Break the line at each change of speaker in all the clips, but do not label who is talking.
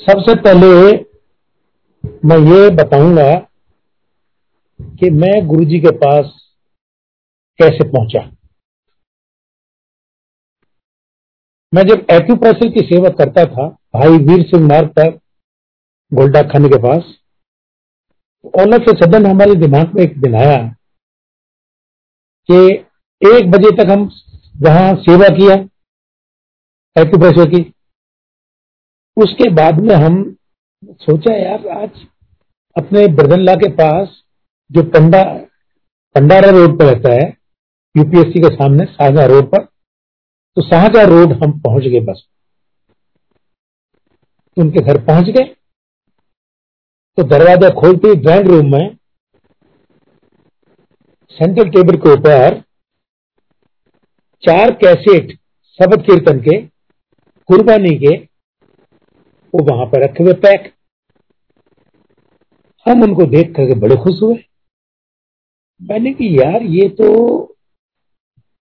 सबसे पहले मैं ये बताऊँगा कि मैं गुरुजी के पास कैसे पहुँचा। मैं जब एक्यूप्रेशर की सेवा करता था, भाई वीर सिंह मार्ग पर, गोल्डा खाने के पास ऑल ऑफ़ सदन हमारे दिमाग में एक दिन आया कि एक बजे तक हम वहाँ सेवा किया एक्यूप्रेशर की। उसके बाद में हम सोचा, यार, आज अपने ब्रदनला के पास जो पंडा, पंडारा रोड पर रहता है यूपीएससी के सामने शाहजहां रोड पर तो शाहजहां रोड हम पहुँच गए बस उनके घर पहुँच गए। तो दरवाज़ा खोलते ड्राइंग रूम में सेंट्रल टेबल के ऊपर चार कैसेट शबद कीर्तन के, कुर्बानी के वो वहाँ पर रखे हुए पैक। हम उनको देख करके बड़े खुश हुए। मैंने कि यार ये तो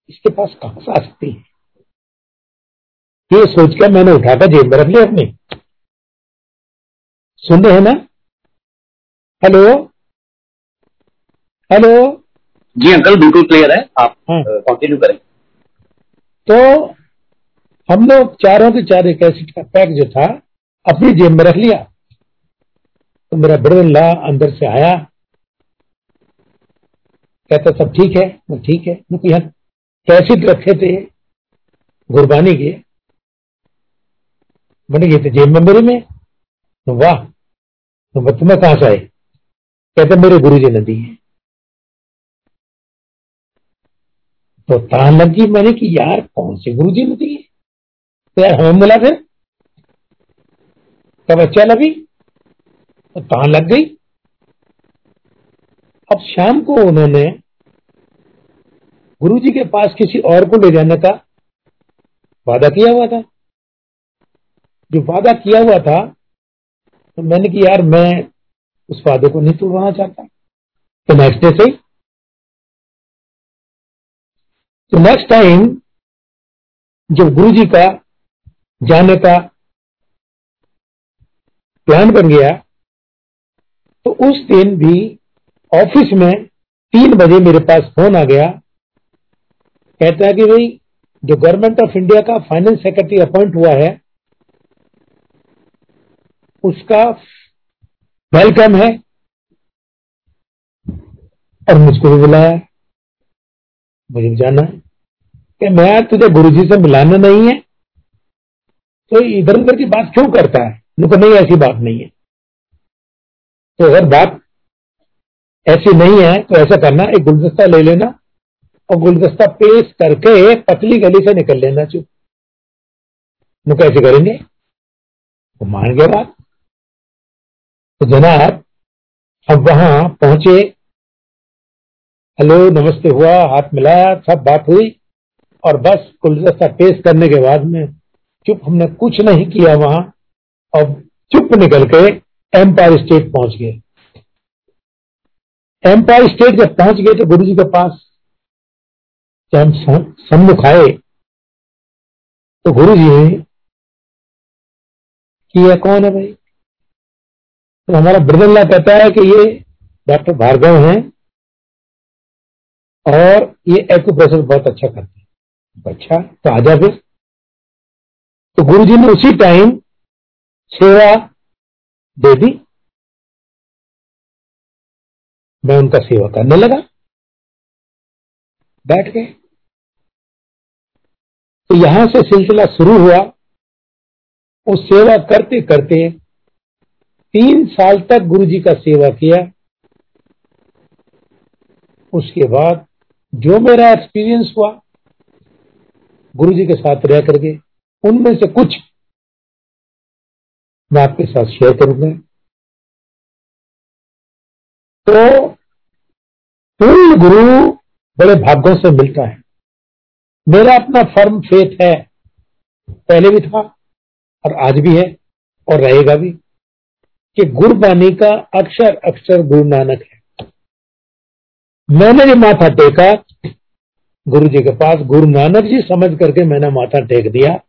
इसके पास कहाँ से आ सकती है? ये सोचकर मैंने उठाकर जेब में रख लिया अपने। सुन रहे हैं ना? हेलो? हेलो?
जी अंकल बिल्कुल क्लियर है। आप कंटिन्यू करें।
तो हम लोग चारों के चार एक एसिड का पैक जो था अपनी जेब में रख लिया। तो मेरा ब्रदर ला अंदर से आया। कहता, सब ठीक है? मैं, ठीक है। क्योंकि यहाँ कैसेट रखे थे, गुरबानी के। मैंने ये तो जेब में मेरे में तो वाह तो तुम्हें कहाँ से आए कहते, मेरे गुरु जी ने दी है। तो तान लग गई मैंने कि, यार, कौन से गुरु जी ने दी है? तो यार, हमें मिला फिर? कब चल अभी तो तान लग गई? अब शाम को उन्होंने गुरु जी के पास किसी और को ले जाने का वादा किया हुआ था। जो वादा किया हुआ था तो मैंने कि यार, मैं उस वादे को नहीं तोड़वाना चाहता। तो नेक्स्ट डे से तो नेक्स्ट टाइम जब गुरु जी का जाने का प्लान बन गया। तो उस दिन भी ऑफ़िस में तीन बजे मेरे पास फ़ोन आ गया। कहता है कि भाई, जो गवर्नमेंट ऑफ़ इंडिया का फाइनेंस सेक्रेटरी अपॉइंट हुआ है, उसका वेलकम है। और मुझको भी बुलाया। मुझे भी जाना है। कि मैं तुझे गुरुजी से मिलाना नहीं है। तो इधर उधर की बात क्यों करता है? उनको नहीं ऐसी बात नहीं है। तो अगर बात ऐसी नहीं है तो ऐसा करना, एक गुलदस्ता ले लेना और गुलदस्ता पेश करके पतली गली से निकल लेना चुप वो कैसे करेंगे तो मान गया बात। तो जनाब, अब वहाँ पहुँचे। हेलो, नमस्ते, हुआ, हाथ मिलाया, सब बात हुई। और बस गुलदस्ता पेश करने के बाद में चुप हमने कुछ नहीं किया वहाँ। और चुप निकल के एम्पायर स्टेट पहुँच गए। एम्पायर स्टेट जब पहुँच गए तो गुरु जी के पास जब सम्मुख आए तो गुरु जी ने कि कौन है भाई? तो हमारा ब्रदरला कहता है कि ये डॉक्टर भार्गव हैं और ये एक्यूप्रेशर बहुत अच्छा करते हैं। अच्छा तो आजा फिर। तो गुरु जी ने उसी टाइम सेवा दे दी मैं उनका सेवा करने लगा। बैठ गए। तो यहाँ से सिलसिला शुरू हुआ। उस सेवा करते करते तीन साल तक गुरु जी का सेवा किया। उसके बाद जो मेरा एक्सपीरियंस हुआ गुरु जी के साथ रह करके उनमें से कुछ मैं आपके साथ शेयर करूँगा। तो पूर्ण गुरु बड़े भाग्यों से मिलता है। मेरा अपना फर्म फेथ है। पहले भी था, और आज भी है, और रहेगा भी। कि गुरबानी का अक्षर अक्षर गुरु नानक है। मैंने जो माथा टेका, गुरु जी के पास, गुरु नानक जी समझ करके मैंने माथा टेक दिया।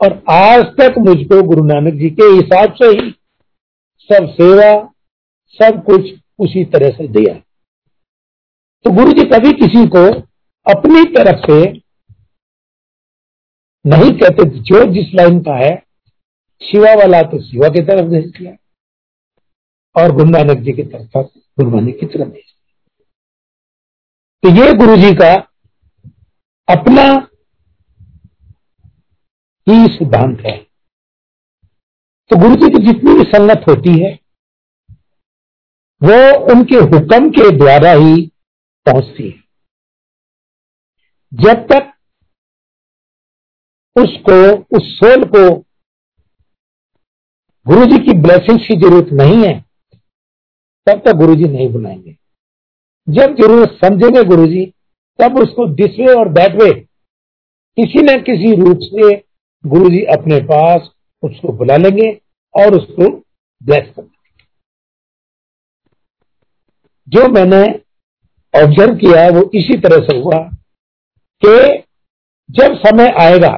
और आज तक मुझको गुरु नानक जी के हिसाब से ही सब सेवा, सब कुछ उसी तरह से दिया। तो गुरु जी कभी किसी को अपनी तरफ़ से नहीं कहते, जो जिस लाइन का है, शिवा वाला तो शिवा की तरफ़ भेज दिया। और गुरु नानक जी की तरफ़ गुरु नानक की तरफ़ भेज दिया। तो ये गुरु जी का अपना ही सिद्धांत है। तो गुरु जी की जितनी भी संगत होती है, वो उनके हुक्म के द्वारा ही पहुँचती है। जब तक उसको, उस सोल को गुरु जी की ब्लेसिंग्स की ज़रूरत नहीं है, तब तक गुरु जी नहीं बुलाएँगे। जब ज़रूरत समझेंगे गुरु जी, तब उसको दिस वे और दैट वे किसी न किसी रूप से गुरु जी अपने पास उसको बुला लेंगे और उसको ब्लेस कर जो मैंने ऑब्ज़र्व किया है, वो इसी तरह से हुआ कि जब समय आएगा,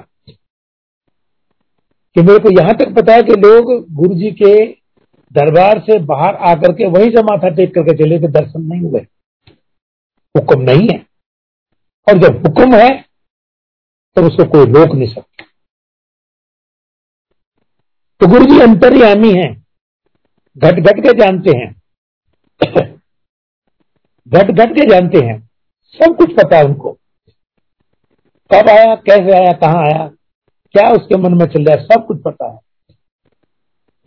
कि मेरे को यहाँ तक पता है कि लोग गुरु जी के दरबार से बाहर आकर के वहीं से माथा टेक करके चले थे दर्शन नहीं हुए। हुक्म नहीं है। और जब हुक्म है तो उसको कोई रोक नहीं सकता। तो गुरु जी अंतर्यामी हैं। घट घट के जानते हैं। घट घट के जानते हैं। सब कुछ पता उनको। कब आया, कैसे आया, कहाँ आया, क्या उसके मन में चल रहा है, सब कुछ पता है।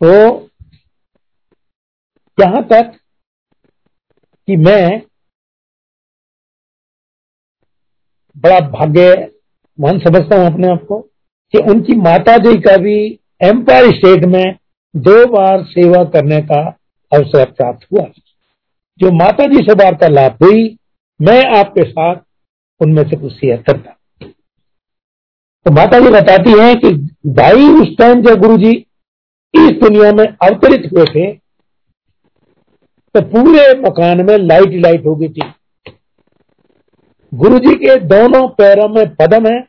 तो यहाँ तक कि मैं बड़ा भाग्य भाग्यवान समझता हूँ अपने आप को, कि उनकी माता जी का भी एम्पायर स्टेट में दो बार सेवा करने का अवसर प्राप्त हुआ। जो माता जी से वार्तालाप हुई, मैं आपके साथ उनमें से कुछ शेयर करता तो माता जी बताती हैं कि भाई, उस टाइम जब गुरु जी इस दुनिया में अवतरित हुए थे तो पूरे मकान में लाइट लाइट हो गई थी। गुरु जी के दोनों पैरों में पदम है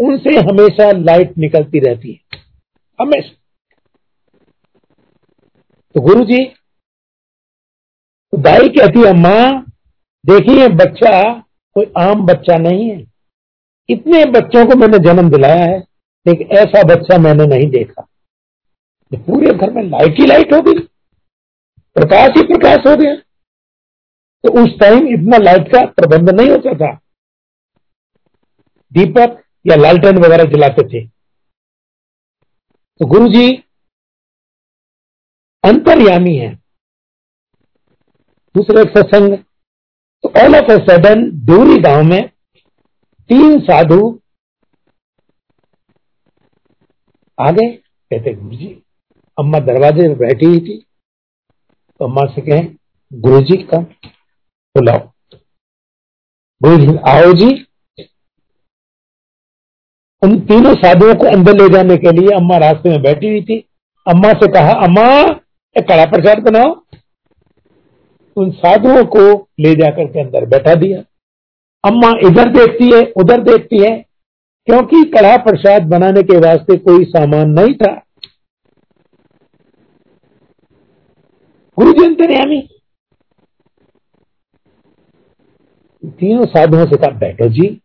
उनसे हमेशा लाइट निकलती रहती है। हमेशा। तो गुरु जी तो दाई कहती है माँ देखिए बच्चा, कोई आम बच्चा नहीं है। इतने बच्चों को मैंने जन्म दिलाया है, लेकिन ऐसा बच्चा मैंने नहीं देखा। पूरे घर में लाइट ही लाइट हो गई। प्रकाश ही प्रकाश हो गया। तो उस टाइम इतना लाइट का प्रबंध नहीं होता था। दीपक या लालटेन वगैरह जलाते थे। तो गुरु जी अंतर्यामी है। दूसरे सत्संग तो ऑल ऑफ़ ए सडन दूरी गाँव में तीन साधु आ गए। कहते गुरु जी अम्मा दरवाजे में बैठी हुई थी। तो अम्मा से कहे गुरु जी का बुलाओ। गुरु जी आओ जी। उन तीनों साधुओं को अंदर ले जाने के लिए अम्मा रास्ते में बैठी हुई थी। अम्मा से कहा, अम्मा, एक कड़ा प्रसाद बनाओ। उन साधुओं को ले जाकर के अंदर बैठा दिया। अम्मा इधर देखती है, उधर देखती है, क्योंकि कड़ा प्रसाद बनाने के वास्ते कोई सामान नहीं था। गुरु जी अंतर्यामी तीनों साधुओं से कहा, बैठो जी,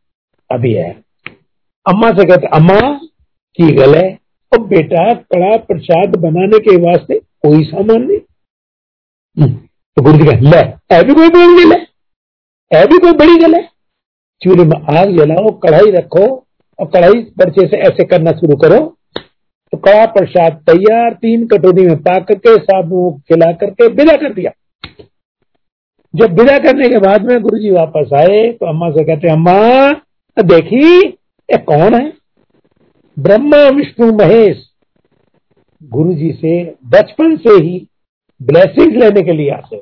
अभी है। अम्मा से कहते अम्मा की गल है? और बेटा कड़ा प्रसाद बनाने के वास्ते कोई सामान नहीं। हम्म, तो गुरु जी कह ले भी कोई बड़ी गल है ऐ भी कोई बड़ी गल है। चूल्हे में आग जलाओ कढ़ाई रखो और कढ़ाई पर्चे से ऐसे करना शुरू करो। तो कड़ा प्रसाद तैयार तीन कटोरी में पा करके साधुओं खिला करके विदा कर दिया। जब विदा करने के बाद में गुरु जी वापस आए तो अम्मा से कहते अम्मा देखी ये कौन है? ब्रह्मा, विष्णु, महेश। गुरु जी से, बचपन से ही ब्लेसिंग लेने के लिए आते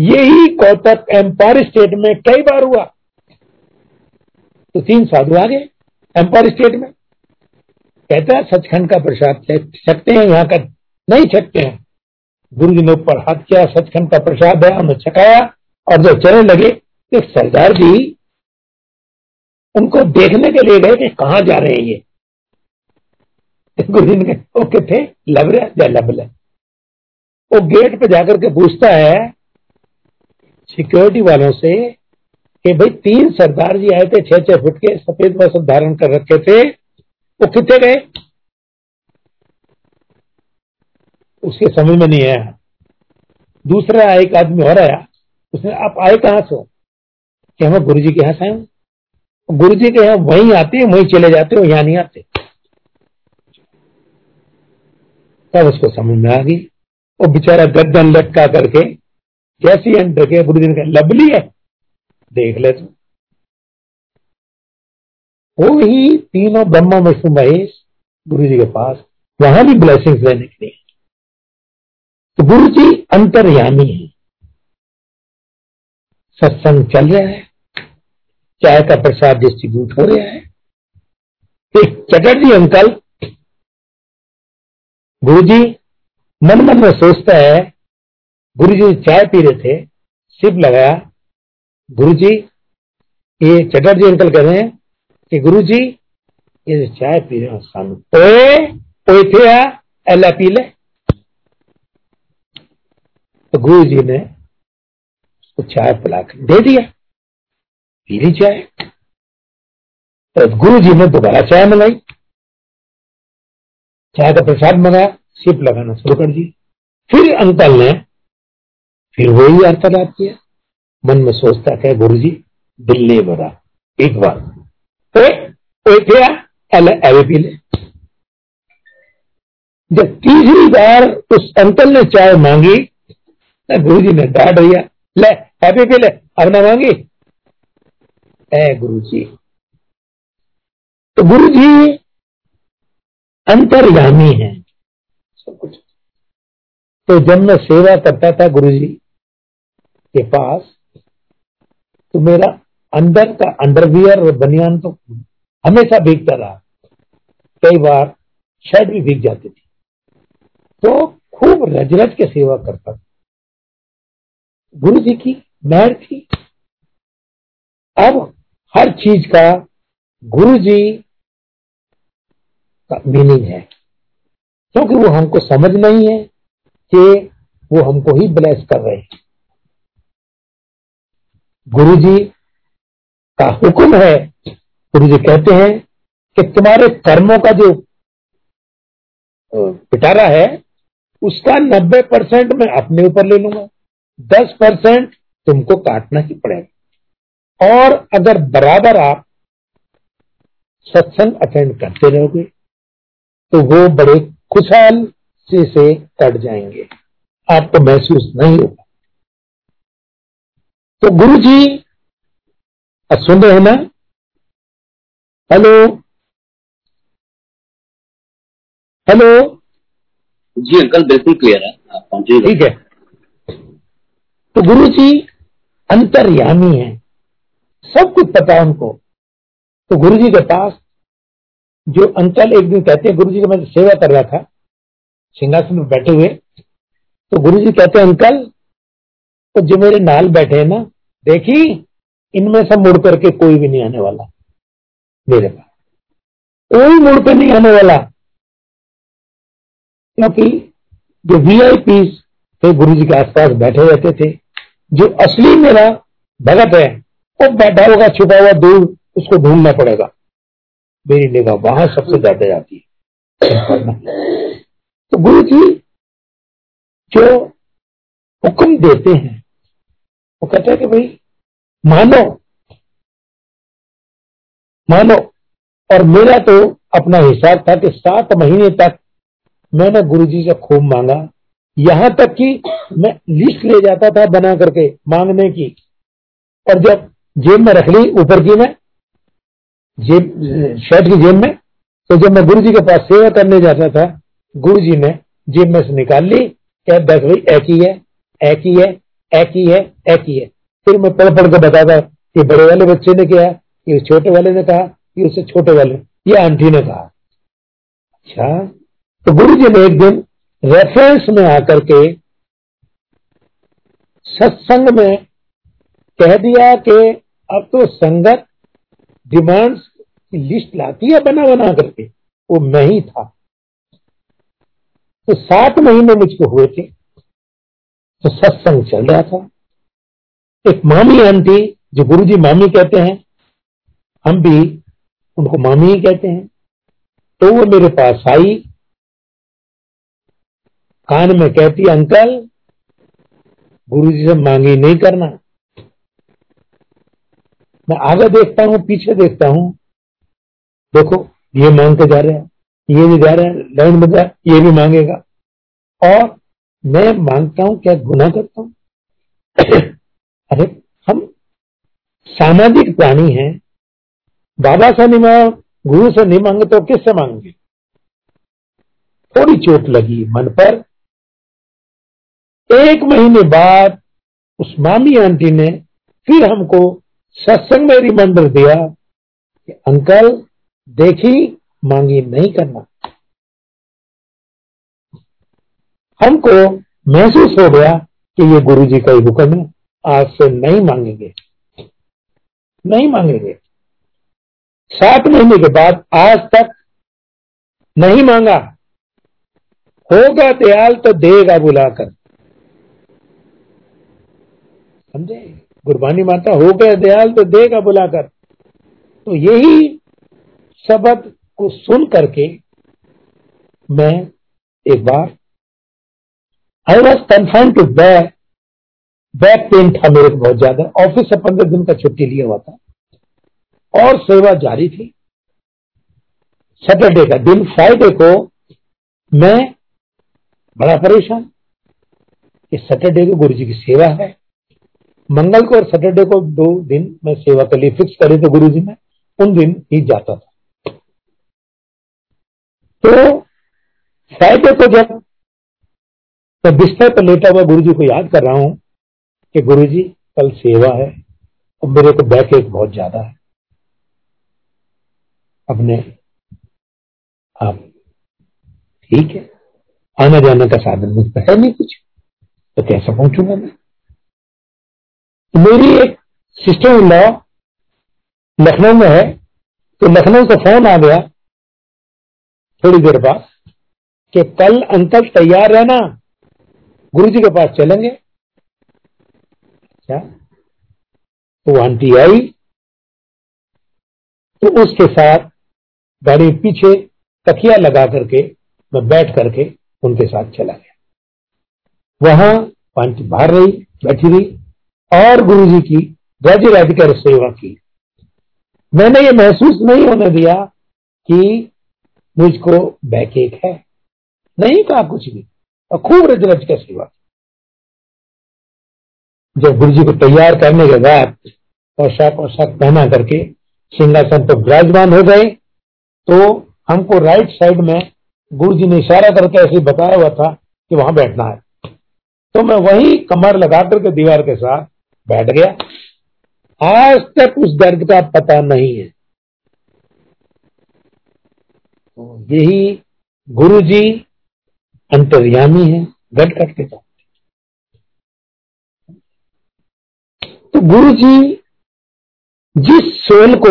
यही कौतक एम्पायर स्टेट में कई बार हुआ। तो तीन साधु आ गए एम्पायर स्टेट में। कहता हैं, सचखंड का प्रसाद सकते हैं, यहाँ का नहीं छकते हैं। गुरु जी ने ऊपर हाथ किया, सचखंड का प्रसाद है उन्हें छकाया और जब चलने लगे कि सरदार जी उनको देखने के लिए गए कि कहा जा रहे हैं ये? गुरु जी ने वो लब रहा या वो गेट पे जाकर के पूछता है, सिक्योरिटी वालों से कि भाई तीन सरदार जी आए थे, छह छह फुट के, सफ़ेद वस्त्र धारण कर रखे थे, वो कितने गए? उसके समझ में नहीं आया। दूसरा एक आदमी और आया। उसने आप आए कहाँ से कि हम गुरु जी के यहाँ से आए गुरु जी के यहाँ वहीं आते हैं, वहीं चले जाते हो यहाँ नहीं आते। तब उसको समझ में आ गई। वो बेचारा गर्दन लटका करके, जैसी एंटर के गुरु जी ने कहा, लबली है, देख ले तू। वो ही तीनों ब्रह्मा, विष्णु, महेश, गुरु जी के पास, वहाँ भी ब्लेसिंग लेने के लिए। तो गुरु जी अंतर्यामी है। सत्संग चल रहा है। चाय का प्रसाद डिस्ट्रीब्यूट हो रहा है। एक चटर्जी अंकल गुरु जी मन मन में सोचता है गुरु जी चाय पी रहे थे सिप लगाया गुरु जी ये चटर्जी अंकल कह रहे हैं कि गुरु जी ये चाय पी रहे हो सामने ओए ओए थे एला पी ले। तो गुरु जी ने चाय पिला दे दिया। पी ली चाय तो गुरु जी ने दोबारा चाय मंगाई। चाय का प्रसाद मंगाया, सिप लगाना शुरू कर दी फिर अंकल ने फिर वही वार्तालाप किया। मन में सोचता है गुरु जी दिल्ली बड़ा एक बार। एवे पी, ले। जब तीसरी बार उस अंकल ने चाय मांगी गुरु जी ने डांट दिया, ले हैप्पी पी, ले अब ना मांगी। ए गुरु जी तो गुरु जी अंतर्यामी है। सब कुछ। तो जब मैं सेवा करता था गुरु जी के पास तो मेरा अंदर का अंडरवियर और बनियान तो हमेशा भीगता रहा। कई बार शर्ट भी भीग जाती थी। तो खूब रज रज के सेवा करता था। गुरु जी की मेहर थी। अब हर चीज़ का गुरु जी का मीनिंग है। क्योंकि वो हमको समझ नहीं है कि वो हमको ही ब्लेस कर रहे हैं। गुरु जी का हुक्म है गुरु जी कहते हैं कि तुम्हारे कर्मों का जो पिटारा है, उसका नब्बे परसेंट मैं अपने ऊपर ले लूँगा। दस परसेंट तुमको काटना ही पड़ेगा। और अगर बराबर आप सत्संग अटेंड करते रहोगे तो वो बड़े खुशहाल से से कट जाएँगे। आपको महसूस नहीं होगा। तो गुरु जी सुन रहे हैं ना हेलो। हेलो।
जी अंकल बिल्कुल क्लियर है। आप पहुँचे
ठीक है। तो गुरु जी अंतर्यामी है। सब कुछ पता है उनको। तो गुरु जी के पास जो अंकल एक दिन कहते हैं गुरु जी का मैं सेवा कर रहा था, सिंहासन में बैठे हुए तो गुरु जी कहते हैं, अंकल तो जो मेरे नाल बैठे हैं ना, देखी, इनमें से मुड़ करके कोई भी नहीं आने वाला मेरे पास। कोई मुड़ कर नहीं आने वाला। क्योंकि जो वीआईपी थे गुरु जी के आसपास बैठे रहते थे, जो असली मेरा भगत है वो बैठा होगा, छुपा हुआ दूर, उसको ढूंढना पड़ेगा। मेरी निगाह वहाँ सबसे ज़्यादा जाती है। तो गुरु जी जो हुक्म देते हैं, वो कहते हैं कि भाई, मानो मानो, और मेरा तो अपना हिसाब था कि सात महीने तक मैंने गुरु जी से खूब मांगा। यहाँ तक कि मैं लिस्ट ले जाता था बना करके मांगने की। और जब जेब में रख ली, ऊपर की मैं, जेब, शर्ट की जेब में। तो जब मैं गुरु जी के पास सेवा करने जाता था गुरु जी ने जेब में से निकाल ली क्या दस भाई एक ही है एक ही है एक ही है एक ही है। फिर मैं पढ़ पढ़ के बताता कि बड़े वाले बच्चे ने क्या, ये छोटे वाले ने कहा कि उससे छोटे वाले, ये आंटी ने कहा। अच्छा तो गुरु जी ने एक दिन रेफरेंस में आकर के सत्संग में कह दिया कि अब तो संगत डिमांड्स की लिस्ट लाती है बना बना करके। वो मैं ही था। तो सात महीने मुझको हुए थे। तो सत्संग चल रहा था। एक मामी आंटी, जो गुरुजी मामी कहते हैं, हम भी उनको मामी ही कहते हैं। तो वो मेरे पास आई। कान में कहती, अंकल, गुरुजी से मांगी नहीं करना। मैं आगे देखता हूँ, पीछे देखता हूँ। देखो, ये मांग के जा रहे हैं, ये भी जा रहे हैं, लाइन में जा, ये भी मांगेगा। और मैं माँगता हूँ, क्या गुना करता हूँ? अरे, हम सामाजिक प्राणी हैं। बाबा से नहीं मांग, गुरु से नहीं मांगे तो किससे मांगेंगे? थोड़ी चोट लगी मन पर। एक महीने बाद उस मामी आंटी ने फिर हमको सत्संग में रिमाइंडर दिया कि अंकल देखी, मांगी नहीं करना। हमको महसूस हो गया कि ये गुरु जी का ही हुक्म है, आज से नहीं मांगेंगे। नहीं मांगेंगे। सात महीने के बाद आज तक नहीं मांगा। होगा दयाल तो देगा बुलाकर। समझे? गुरबानी माता, हो गया दयाल तो देगा बुलाकर। तो यही शब्द को सुन करके मैं एक बार I was confirm to back back pain था मेरे को बहुत ज़्यादा। ऑफ़िस से पंद्रह दिन का छुट्टी लिया हुआ था। और सेवा जारी थी। सैटरडे का दिन फ्राइडे को मैं बड़ा परेशान। कि सैटरडे को गुरु जी की सेवा है। मंगल को और सैटरडे को दो दिन मैं सेवा के लिए फिक्स करे थे गुरु जी में, उन दिन ही जाता था। तो फ्राइडे को जब मैं बिस्तर पर लेटा हुआ गुरु जी को याद कर रहा हूँ कि गुरु जी कल सेवा है और मेरे को बैक एक बहुत ज़्यादा है। अपने आप ठीक है। आने जाने का साधन मुझ पर है नहीं कुछ। तो कैसे पहुंचूँगा मैं? मेरी एक सिस्टर इन लॉ लखनऊ में है तो लखनऊ से फ़ोन आ गया थोड़ी देर बाद कि कल अंकल तैयार रहना गुरु जी के पास चलेंगे। क्या? तो आंटी आई तो उसके साथ गाड़ी पीछे तकिया लगा करके मैं बैठ करके उनके साथ चला गया। वहाँ आंटी बाहर रही, बैठी रही। और गुरु जी की, रज रज कर सेवा की। मैंने ये महसूस नहीं होने दिया कि मुझको बैकेक है। नहीं कहा कुछ भी। और खूब रज रज कर सेवा जब गुरु जी को तैयार करने के बाद पोशाक पोशाक पहना करके सिंहासन पर विराजमान हो गए तो हमको राइट साइड में गुरु जी ने इशारा करके ऐसे बताया हुआ था कि वहाँ बैठना है। तो मैं वही कमर लगा करके दीवार के साथ बैठ गया। आज तक उस दर्द का पता नहीं है। तो यही गुरु जी अंतर्यामी है गट कट के साथ तो गुरु जी जिस सोल को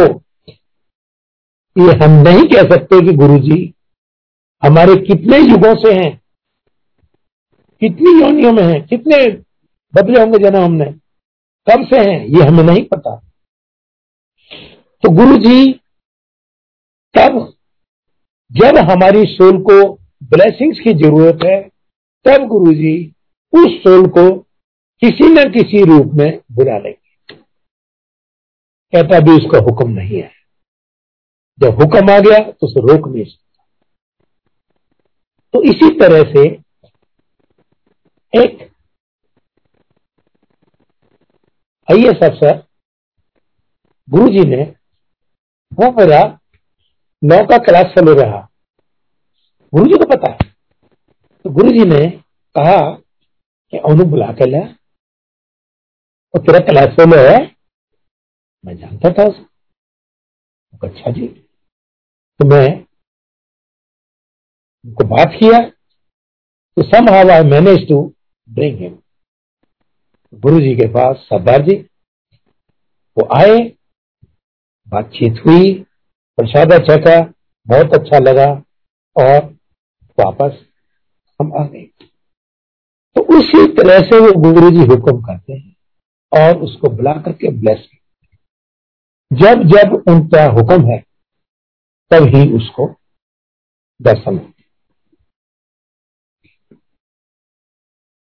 ये हम नहीं कह सकते कि गुरु जी हमारे कितने युगों से हैं, कितनी योनियों में हैं, कितने बदले होंगे जन्म हमने। कब से हैं, ये हमें नहीं पता। तो गुरु जी तब जब हमारी सोल को ब्लेसिंग्स की ज़रूरत है, तब गुरु जी उस सोल को किसी न किसी रूप में बुला लेंगे। कहता भी उसका हुक्म नहीं है। जब हुक्म आ गया तो उसे रोक नहीं सकता। तो इसी तरह से एक आईएएस अफसर गुरु जी ने वो मेरा नौ का क्लास फेलो रहा। गुरु जी को पता है। तो गुरु जी ने कहा कि अनु बुला के लिया तो तेरा क्लास फेलो है। मैं जानता था उसे। अच्छा जी। तो मैं उनको बात किया। तो somehow I manage to bring him Guru ji के पास सरदार जी, वो आए, बातचीत हुई, प्रसाद चखा बहुत अच्छा लगा और वापस हम आ गए। तो उसी तरह से वो गुरु जी हुक्म करते हैं और उसको बुला करके ब्लेस करते जब जब उनका हुक्म है तब ही उसको दर्शन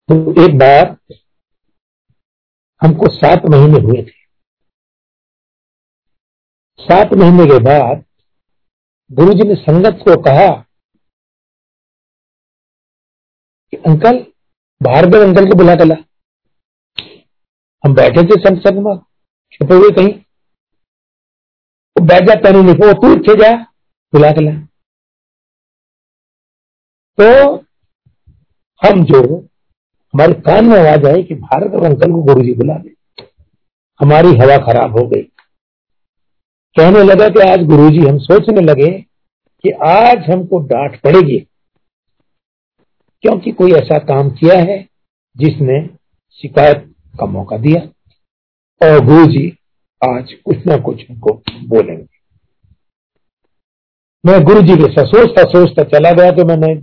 तो एक बार हमको सात महीने हुए थे। सात महीने के बाद गुरुजी ने संगत को कहा कि अंकल भार्गव अंकल को बुला कला हम बैठे थे संत संग में छुपे हुए कहीं। वो बैठ जाता नहीं लिखो तू इच्छे जा बुला कला तो हम जो हमारे कान में आवाज़ आई कि भारत और अंकल को गुरु जी बुला ले हमारी हवा खराब हो गई। कहने लगा कि आज गुरु जी हम सोचने लगे कि आज हमको डांट पड़ेगी, क्योंकि कोई ऐसा काम किया है जिसने शिकायत का मौका दिया और गुरु जी आज कुछ ना कुछ हमको बोलेंगे। मैं गुरु जी के सोचता सोचता चला गया तो मैंने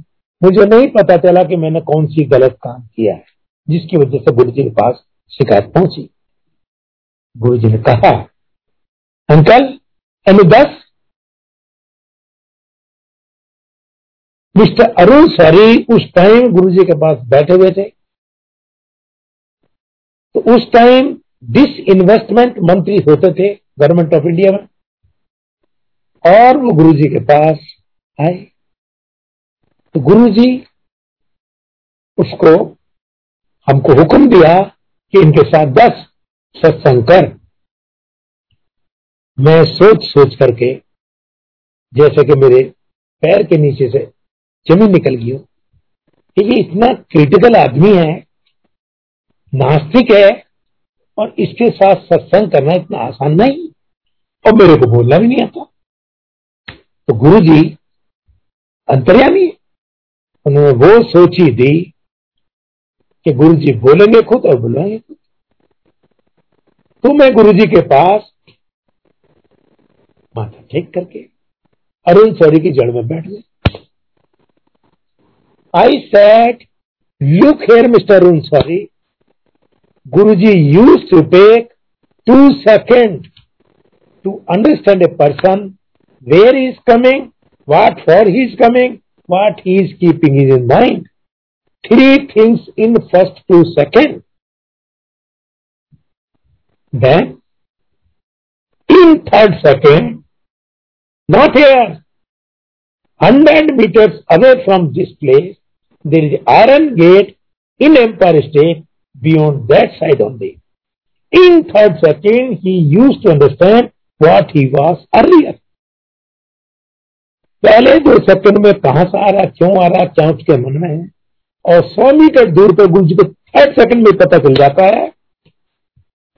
मुझे नहीं पता चला कि मैंने कौन सी गलत काम किया है, जिसकी वजह से गुरु जी के पास शिकायत पहुँची। गुरु जी ने कहा, uncle, any this Mr Arun sorry उस टाइम गुरु जी के पास बैठे हुए थे। तो उस टाइम डिस इन्वेस्टमेंट मंत्री होते थे गवर्नमेंट ऑफ़ इंडिया में, और वो गुरु जी के पास आए। तो गुरु जी उसको हमको हुक्म दिया कि इनके साथ दस सत्संग कर। मैं सोच सोच करके, जैसे कि मेरे पैर के नीचे से ज़मीन निकल गई हो ये इतना क्रिटिकल आदमी है, नास्तिक है, और इसके साथ सत्संग करना इतना आसान नहीं, और मेरे को बोलना भी नहीं आता। तो गुरु जी अंतर्यामी उन्होंने वो सोची दी कि गुरु जी बोलेंगे खुद और बुलाएँगे तो मैं गुरु जी के पास माथा ठीक करके अरुण सौरी की जड़ में बैठ गए। I said look here Mr Arun sorry Guru ji use to take two second to understand a person where is coming what for he is coming what he is keeping in mind. Three things in the first two seconds. Then, in third second, not here, 100 meters away from this place, there is iron gate in Empire State beyond that side only. In third second, he used to understand what he was earlier. पहले दो second में कहा से आ रहा, क्यों आ रहा क्या उसके मन में है और सौ मीटर दूर पर गुरु जी को थर्ड सेकंड में पता चल जाता है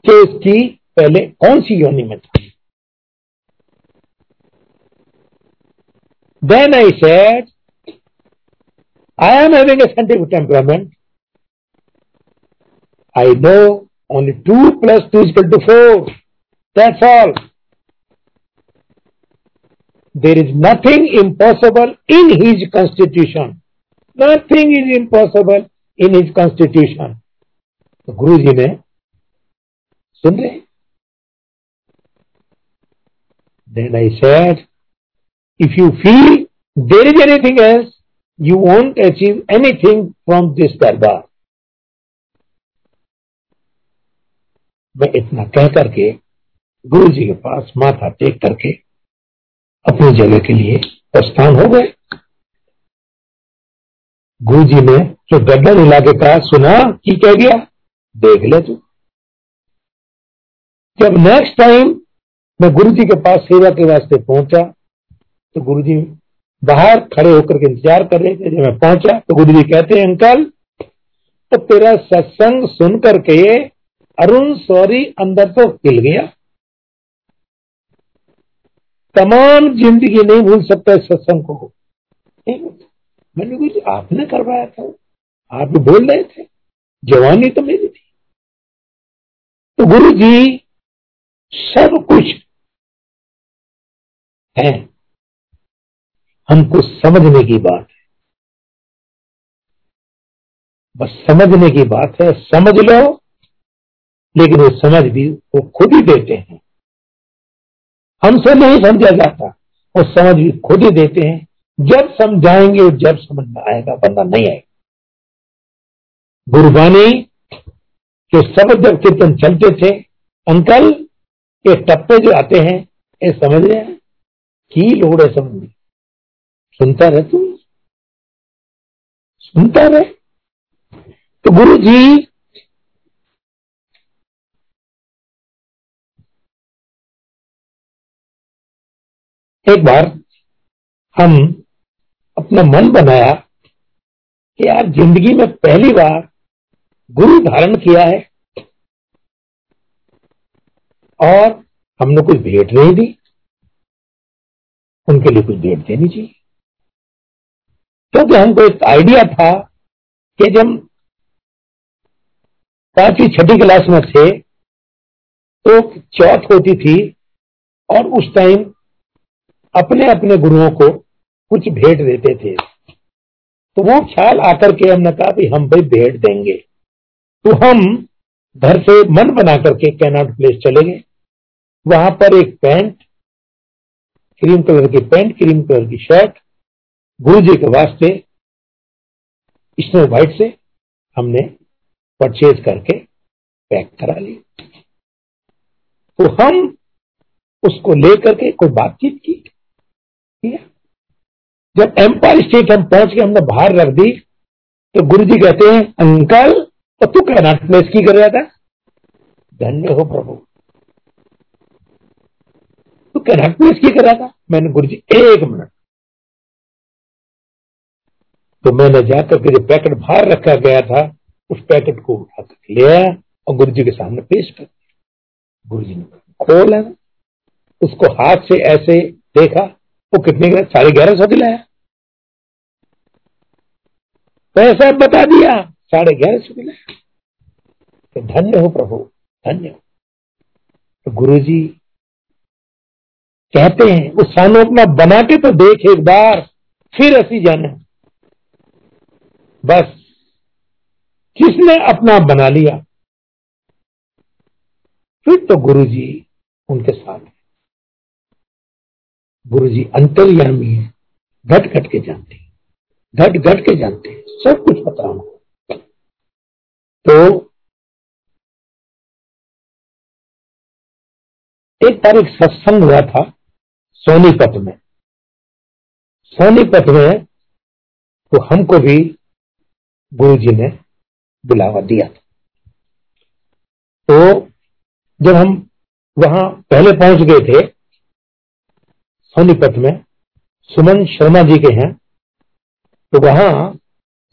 कि उसकी पहले कौन सी योनि में था then I said I am having a scientific. I know only 2 plus 2 is equal to 4. That's all. There is nothing impossible in his constitution nothing is impossible in his constitution Guru ji ने सुन रहे then I said if you feel there is anything else you want achieve anything from this दरबार मैं इतना कह करके गुरु जी के पास माथा टेक करके अपनी जगह के लिए प्रस्थान हो गए। गुरु जी ने जो गड्ढा हिला के कहा सुना, की कह गया देख ले तू। जब नेक्स्ट टाइम मैं गुरु जी के पास सेवा के वास्ते पहुँचा तो गुरु जी बाहर खड़े होकर के इंतज़ार कर रहे थे। जब मैं पहुँचा तो गुरु जी कहते हैं, अंकल तो तेरा सत्संग सुन करके अरुण सौरी अंदर तो हिल गया। तमाम ज़िंदगी नहीं भूल सकता इस सत्संग को। मैंने जी आपने करवाया था। आप भी बोल रहे थे। जवानी तो मेरी थी। तो गुरु जी, सब कुछ है। हमको समझने की बात है। बस समझने की बात है। समझ लो, लेकिन वो समझ भी वो खुद ही देते हैं। हमसे नहीं समझा जाता। वो समझ भी खुद ही देते हैं। जब समझाएँगे और जब समझ में आएगा, बंदा नहीं आएगा। गुरबानी के शब्द जब कीर्तन चलते थे, अंकल ये टप्पे जो आते हैं, ये समझ रहे हैं? की लोड़ है समझ में? सुनता रहे तू सुनता रहे? तो गुरु जी एक बार हम अपना मन बनाया कि यार ज़िंदगी में पहली बार गुरु धारण किया है और हमने कुछ भेंट नहीं दी। उनके लिए कुछ भेंट देनी चाहिए। क्योंकि हमको एक आइडिया था कि जब पांचवी, छठी क्लास में थे तो चौथ होती थी और उस टाइम अपने अपने गुरुओं को कुछ भेंट देते थे। तो वो ख्याल आकर के हमने कहा भी हम भाई भेंट देंगे। तो हम घर से मन बना करके कैनॉट प्लेस चले गए। वहाँ पर एक पैंट, क्रीम कलर की पैंट, क्रीम कलर की शर्ट गुरु जी के वास्ते स्नो व्हाइट से हमने परचेज करके पैक करा ली। तो हम उसको लेकर के कोई बातचीत की। जब एम्पायर स्टेट हम पहुँच के हमने बाहर रख दी तो गुरु जी कहते हैं, अंकल तो तू कहना प्लेस की कर रहा था? धन्य हो प्रभु। तू कहना प्लेस की कर रहा था? मैंने गुरु जी, एक मिनट। तो मैंने जाकर के जो पैकेट बाहर रखा गया था, उस पैकेट को उठा कर ले आया और गुरु जी के सामने पेश कर दिया। गुरु जी ने खोला, उसको हाथ से ऐसे देखा वो कितने साढ़े ग्यारह सौ दिलाया। पैसा बता दिया, साढ़े ग्यारह सौ दिलाया। तो धन्य हो प्रभु, धन्य हो। तो गुरु जी कहते हैं उस सानू अपना बना के तो देख एक बार, फिर ऐसी जाना। बस, किसने अपना बना लिया? फिर तो गुरु जी उनके साथ गुरु जी अंतर्यामी है, घट घट के जानते हैं, घट घट के जानते हैं, सब कुछ पता हमको तो एक बार एक सत्संग हुआ था सोनीपत में। सोनीपत में तो हमको भी गुरु जी ने बुलावा दिया था। तो जब हम वहाँ पहले पहुँच गए थे सोनीपत में सुमन शर्मा जी के हैं। तो वहाँ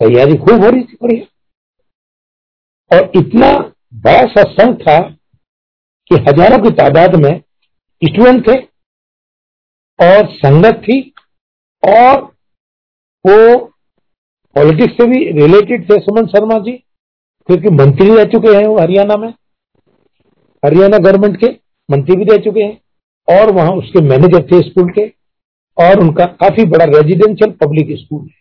तैयारी खूब हो रही थी, बढ़िया। और इतना बड़ा सत्संग था कि हज़ारों की तादाद में स्टूडेंट थे और संगत थी और वो पॉलिटिक्स से भी रिलेटेड थे सुमन शर्मा जी, क्योंकि मंत्री रह चुके हैं वो हरियाणा में। हरियाणा गवर्नमेंट के मंत्री भी रह चुके हैं। और वहाँ उसके मैनेजर थे स्कूल के, और उनका काफ़ी बड़ा रेजिडेंशियल पब्लिक स्कूल है।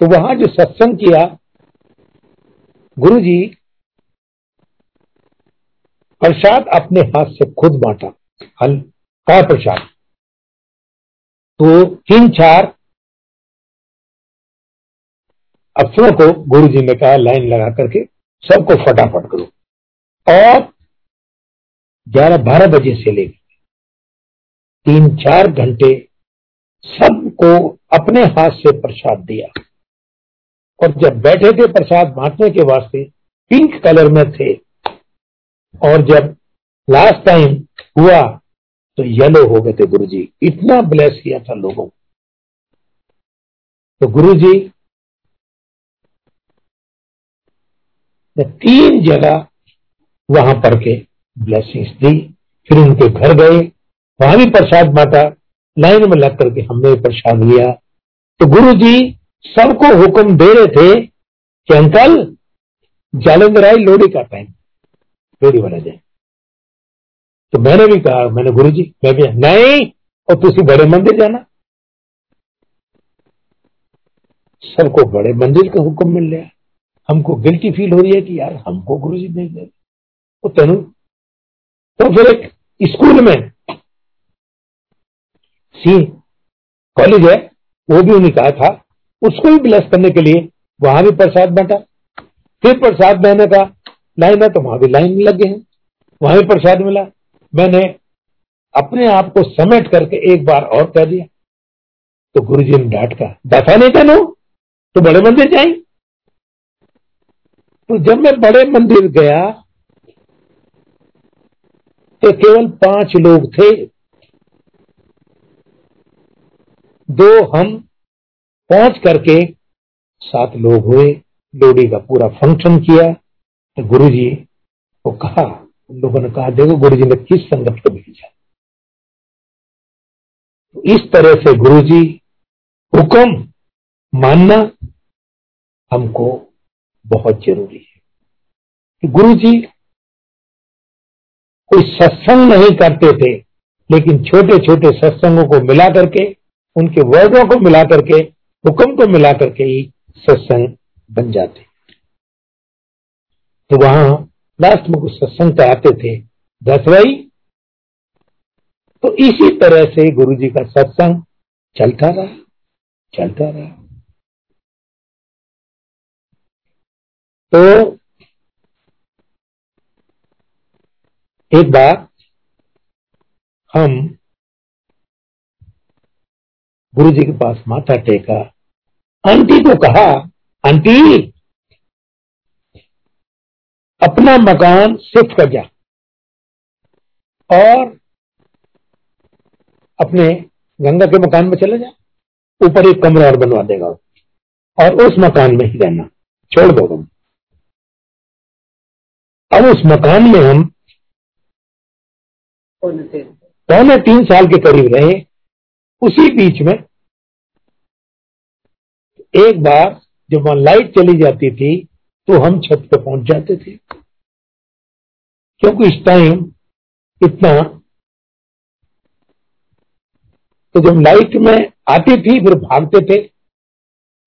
तो वहाँ जो सत्संग किया गुरु जी प्रसाद अपने हाथ से खुद बांटा। हल, का प्रसाद? तो तीन चार अफसरों को गुरु जी ने कहा, लाइन लगा करके सबको फटाफट करो। और ग्यारह बारह बजे से लेकर तीन चार घंटे सबको अपने हाथ से प्रसाद दिया। और जब बैठे थे प्रसाद बांटने के वास्ते पिंक कलर में थे। और जब लास्ट टाइम हुआ तो येलो हो गए थे गुरु जी इतना ब्लेस किया था लोगों को। तो गुरु जी ने तीन जगह वहाँ पर के ब्लेसिंग्स दी। फिर उनके घर गए। वहाँ भी प्रसाद बांटा लाइन में लग करके हमने प्रसाद लिया। तो गुरु जी सबको हुक्म दे रहे थे कि अंकल, जालंधर आई लोड़ी का टाइम लोड़ी वाला जाए तो मैंने भी कहा, मैंने गुरु जी मैं भी, नहीं, और तुम बड़े मंदिर जाना। सबको बड़े मंदिर का हुक्म मिल रहा हमको गिल्टी फील हो रही है कि यार हमको गुरु जी नहीं दे तो तो फिर एक स्कूल में सी कॉलेज है, वो भी उन्हें कहा था। उसको भी ब्लेस करने के लिए वहाँ भी प्रसाद बांटा। फिर प्रसाद देने का लाइन है तो वहाँ भी लाइन लग गए वहाँ भी प्रसाद मिला। मैंने अपने आप को समेट करके एक बार और कह दिया। तो गुरु जी ने डांट का दफ़ा नहीं कहना तो बड़े मंदिर जाए? तो जब मैं बड़े मंदिर गया तो केवल पाँच लोग थे दो हम पहुँच करके सात लोग हुए लोडी का पूरा फ़ंक्शन किया तो गुरु जी को कहा, उन लोगों ने कहा, देखो गुरु जी ने किस संगत को भेजा। तो इस तरह से गुरु जी हुक्म मानना हमको बहुत ज़रूरी है। कि गुरु जी कोई सत्संग नहीं करते थे, लेकिन छोटे छोटे सत्संगों को मिला करके उनके वर्डों को मिला करके, हुक्म को मिला करके ही सत्संग बन जाते। तो वहाँ लास्ट में कुछ सत्संग कराते थे दसवाई तो इसी तरह से गुरु जी का सत्संग चलता रहा चलता रहा। तो एक बार हम गुरु जी के पास माथा टेका। आंटी को कहा आंटी अपना मकान शिफ्ट कर जा और अपने गंगा के मकान में चले जा। ऊपर एक कमरा और बनवा देगा। और उस मकान में ही रहना। छोड़ दो तुम। अब उस मकान में हम पौने तीन साल के करीब रहे। उसी बीच में एक बार जब वहाँ लाइट चली जाती थी तो हम छत पे पहुँच जाते थे। क्योंकि इस टाइम इतना तो जब लाइट में आती थी, फिर भागते थे।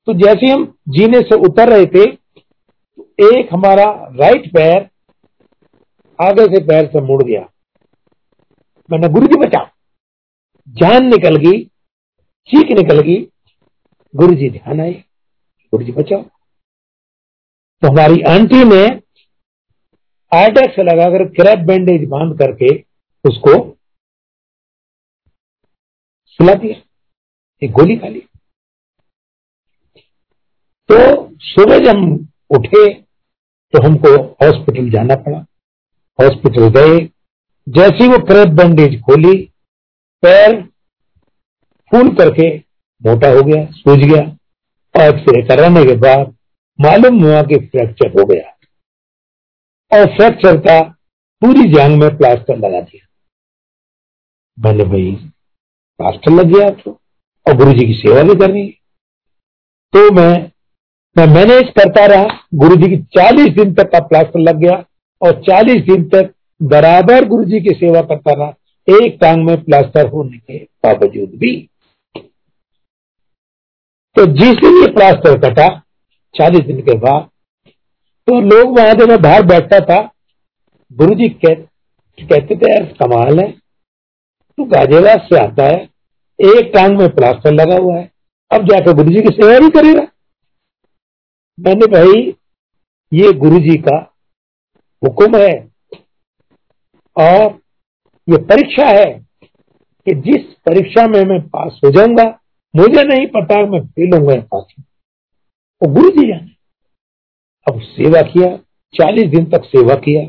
तो जैसे हम जीने से उतर रहे थे तो एक हमारा राइट पैर आगे से पैर से मुड़ गया। मैंने गुरु जी बचा जान निकल गई चीख निकल गई गुरु जी ध्यान आए गुरु जी बचाओ। तो हमारी आंटी ने आर्टेक्स लगाकर क्रैप बैंडेज बाँध करके उसको सुला दिया, एक गोली खा ली। तो सुबह जब हम उठे तो हमको हॉस्पिटल जाना पड़ा। हॉस्पिटल गए, जैसी वो क्रैप बैंडेज खोली पैर फूल करके मोटा हो गया सूझ गया और एक्सरे कराने के बाद मालूम हुआ कि फ्रैक्चर हो गया। और फ्रैक्चर का पूरी जांग में प्लास्टर लगा दिया। मैंने भाई, प्लास्टर लग गया तो और गुरु जी की सेवा भी करनी तो मैं मैं मैनेज करता रहा। गुरु जी की चालीस दिन तक का प्लास्टर लग गया और चालीस दिन तक बराबर गुरु जी की सेवा करता रहा। एक टांग में प्लास्टर होने के बावजूद भी। तो जिस दिन ये प्लास्टर कटा चालीस दिन के बाद तो लोग वहाँ जब बाहर बैठता था गुरु जी कह, कहते थे यार कमाल है। तू गाजियाबाद से आता है। एक टांग में प्लास्टर लगा हुआ है। अब जाकर गुरु जी की सेवा भी करेगा। मैंने भाई ये गुरु जी का हुक्म है। और ये परीक्षा है कि जिस परीक्षा में मैं पास हो जाऊँगा, मुझे नहीं पता मैं फेल होऊँगा या पास वो गुरु जी जाने। अब सेवा किया, चालीस दिन तक सेवा किया।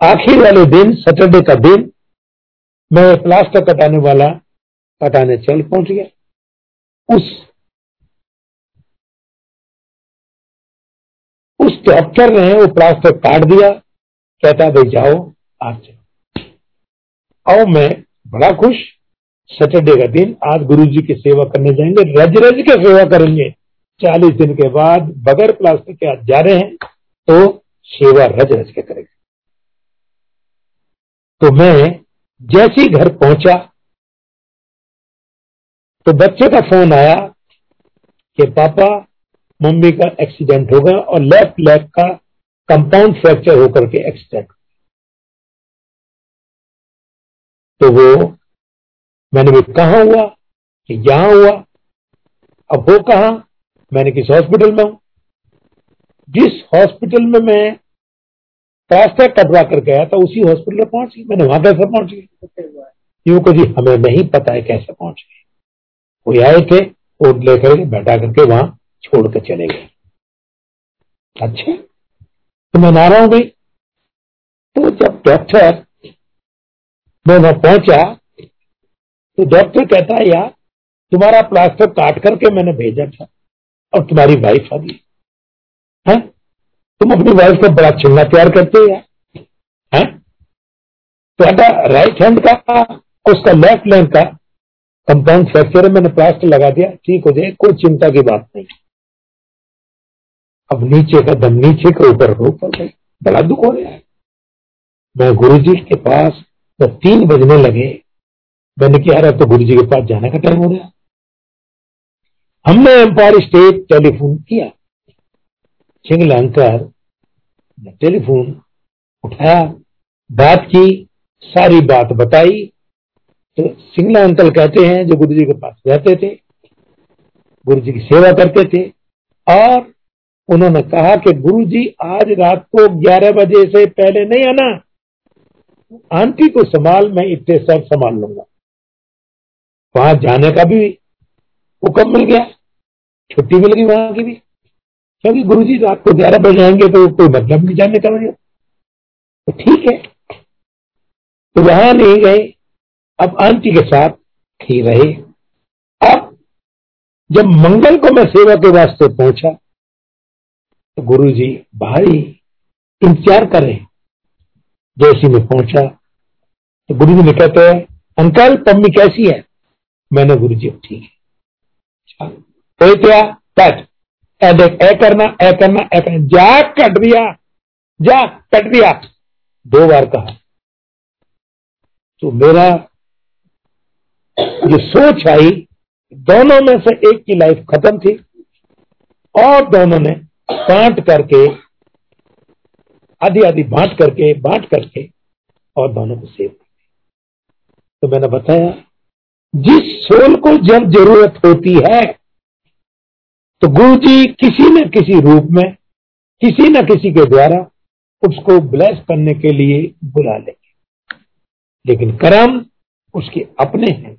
आखिर वाले दिन, सैटरडे का दिन, मैं प्लास्टर कटाने वाला कटाने चल पहुँच गया। उस उस डॉक्टर ने वो प्लास्टर काट दिया, कहता भाई जाओ आज चलो और मैं बड़ा खुश सैटरडे का दिन, आज गुरु जी की सेवा करने जाएँगे रज रज के सेवा करेंगे। चालीस दिन के बाद बगैर प्लास्टिक के आज जा रहे हैं तो सेवा रज रज के करेंगे। तो मैं जैसे घर पहुँचा तो बच्चे का फ़ोन आया कि पापा, मम्मी का एक्सीडेंट होगा और लेफ़्ट लेग का कंपाउंड फ्रैक्चर होकर के एक्सीडेंट तो वो, मैंने भी कहा हुआ कि यहाँ हुआ, अब वो कहा मैंने किस हॉस्पिटल में हूँ। जिस हॉस्पिटल में मैं प्लास्टर कटवा कर गया था, उसी हॉस्पिटल में पहुँच। गई मैंने वहाँ कैसे पहुँच गई यूँ को जी, हमें नहीं पता है कैसे पहुँच गए। वो आए थे कोट लेकर बैठा करके वहाँ छोड़ कर चले गए। अच्छा? तो मैं नारा हूँ गई। तो जब डॉक्टर मैं वहाँ पहुँचा तो डॉक्टर कहता है, यार, तुम्हारा प्लास्टर काट करके मैंने भेजा था और तुम्हारी वाइफ आ गई। है? तुम अपनी वाइफ को बड़ा चिन्ना प्यार करते हो, यार। तो राइट हैंड का उसका लेफ़्ट लेग का कंपाउंड फ्रैक्चर है, मैंने प्लास्टर लगा दिया। ठीक हो जाए, कोई चिंता की बात नहीं। अब नीचे का दम नीचे के ऊपर ऊपर बड़ा दुख हो रहा है। मैं गुरु जी के पास जब तीन बजने लगे। मैंने कहा रहा तो गुरु जी के पास जाने का टाइम हो गया। हमने एम्पायर स्टेट टेलीफोन किया। सिंगल अंकर टेलीफोन उठाया, बात की, सारी बात बताई। तो सिंगला अंकल कहते हैं, जो गुरु जी के पास रहते थे गुरु जी की सेवा करते थे, और उन्होंने कहा कि गुरु जी आज रात को 11 बजे से पहले नहीं आना। आंटी को संभाल, मैं इतने सब संभाल लूँगा। वहाँ जाने का भी हुक्म मिल गया। छुट्टी मिल गई वहाँ की भी। क्योंकि गुरु जी रात को ग्यारह बजे आएँगे तो कोई मतलब नहीं जाने का मुझे। तो ठीक है। तो वहाँ नहीं गए। अब आंटी के साथ ही रहे। अब जब मंगल को मैं सेवा के वास्ते पहुँचा तो गुरु जी भाई इंतज़ार करें जैसी में पहुँचा। तो गुरु जी ने कहते हैं, अंकल, पम्मी कैसी है? मैंने गुरु जी ठीक है। क्या? ए करना ए करना ए करना। जा, कट दिया जा, कट दिया दो बार कहा। तो मेरा जो सोच आई, दोनों में से एक की लाइफ खत्म थी और दोनों ने काट करके आधी आधी बांट करके बांट करके और दोनों को सेव कर तो मैंने बताया, जिस सोल को जब ज़रूरत होती है तो गुरु जी किसी न किसी रूप में, किसी न किसी के द्वारा उसको ब्लेस करने के लिए बुला लेंगे। लेकिन कर्म उसके अपने हैं।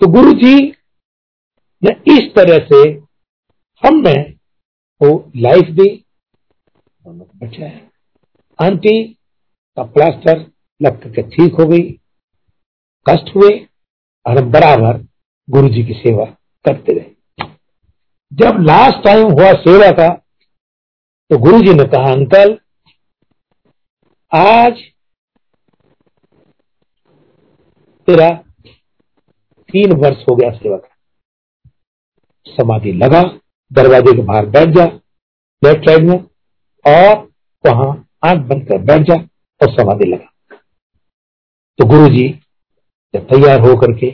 तो गुरु जी ने इस तरह से हम वो लाइफ दी। दोनों को बचाया आंटी का प्लास्टर लग करके ठीक हो गई। कष्ट हुए और हम बराबर गुरु जी की सेवा करते रहे। जब लास्ट टाइम हुआ सेवा का तो गुरु जी ने कहा, अंकल, आज तेरा तीन वर्ष हो गया सेवा का। समाधि लगा, दरवाजे के बाहर बैठ जा लेफ़्ट साइड में और वहाँ आँख बंद कर बैठ जा और समाधि लगा। तो गुरु जी जब तैयार होकर के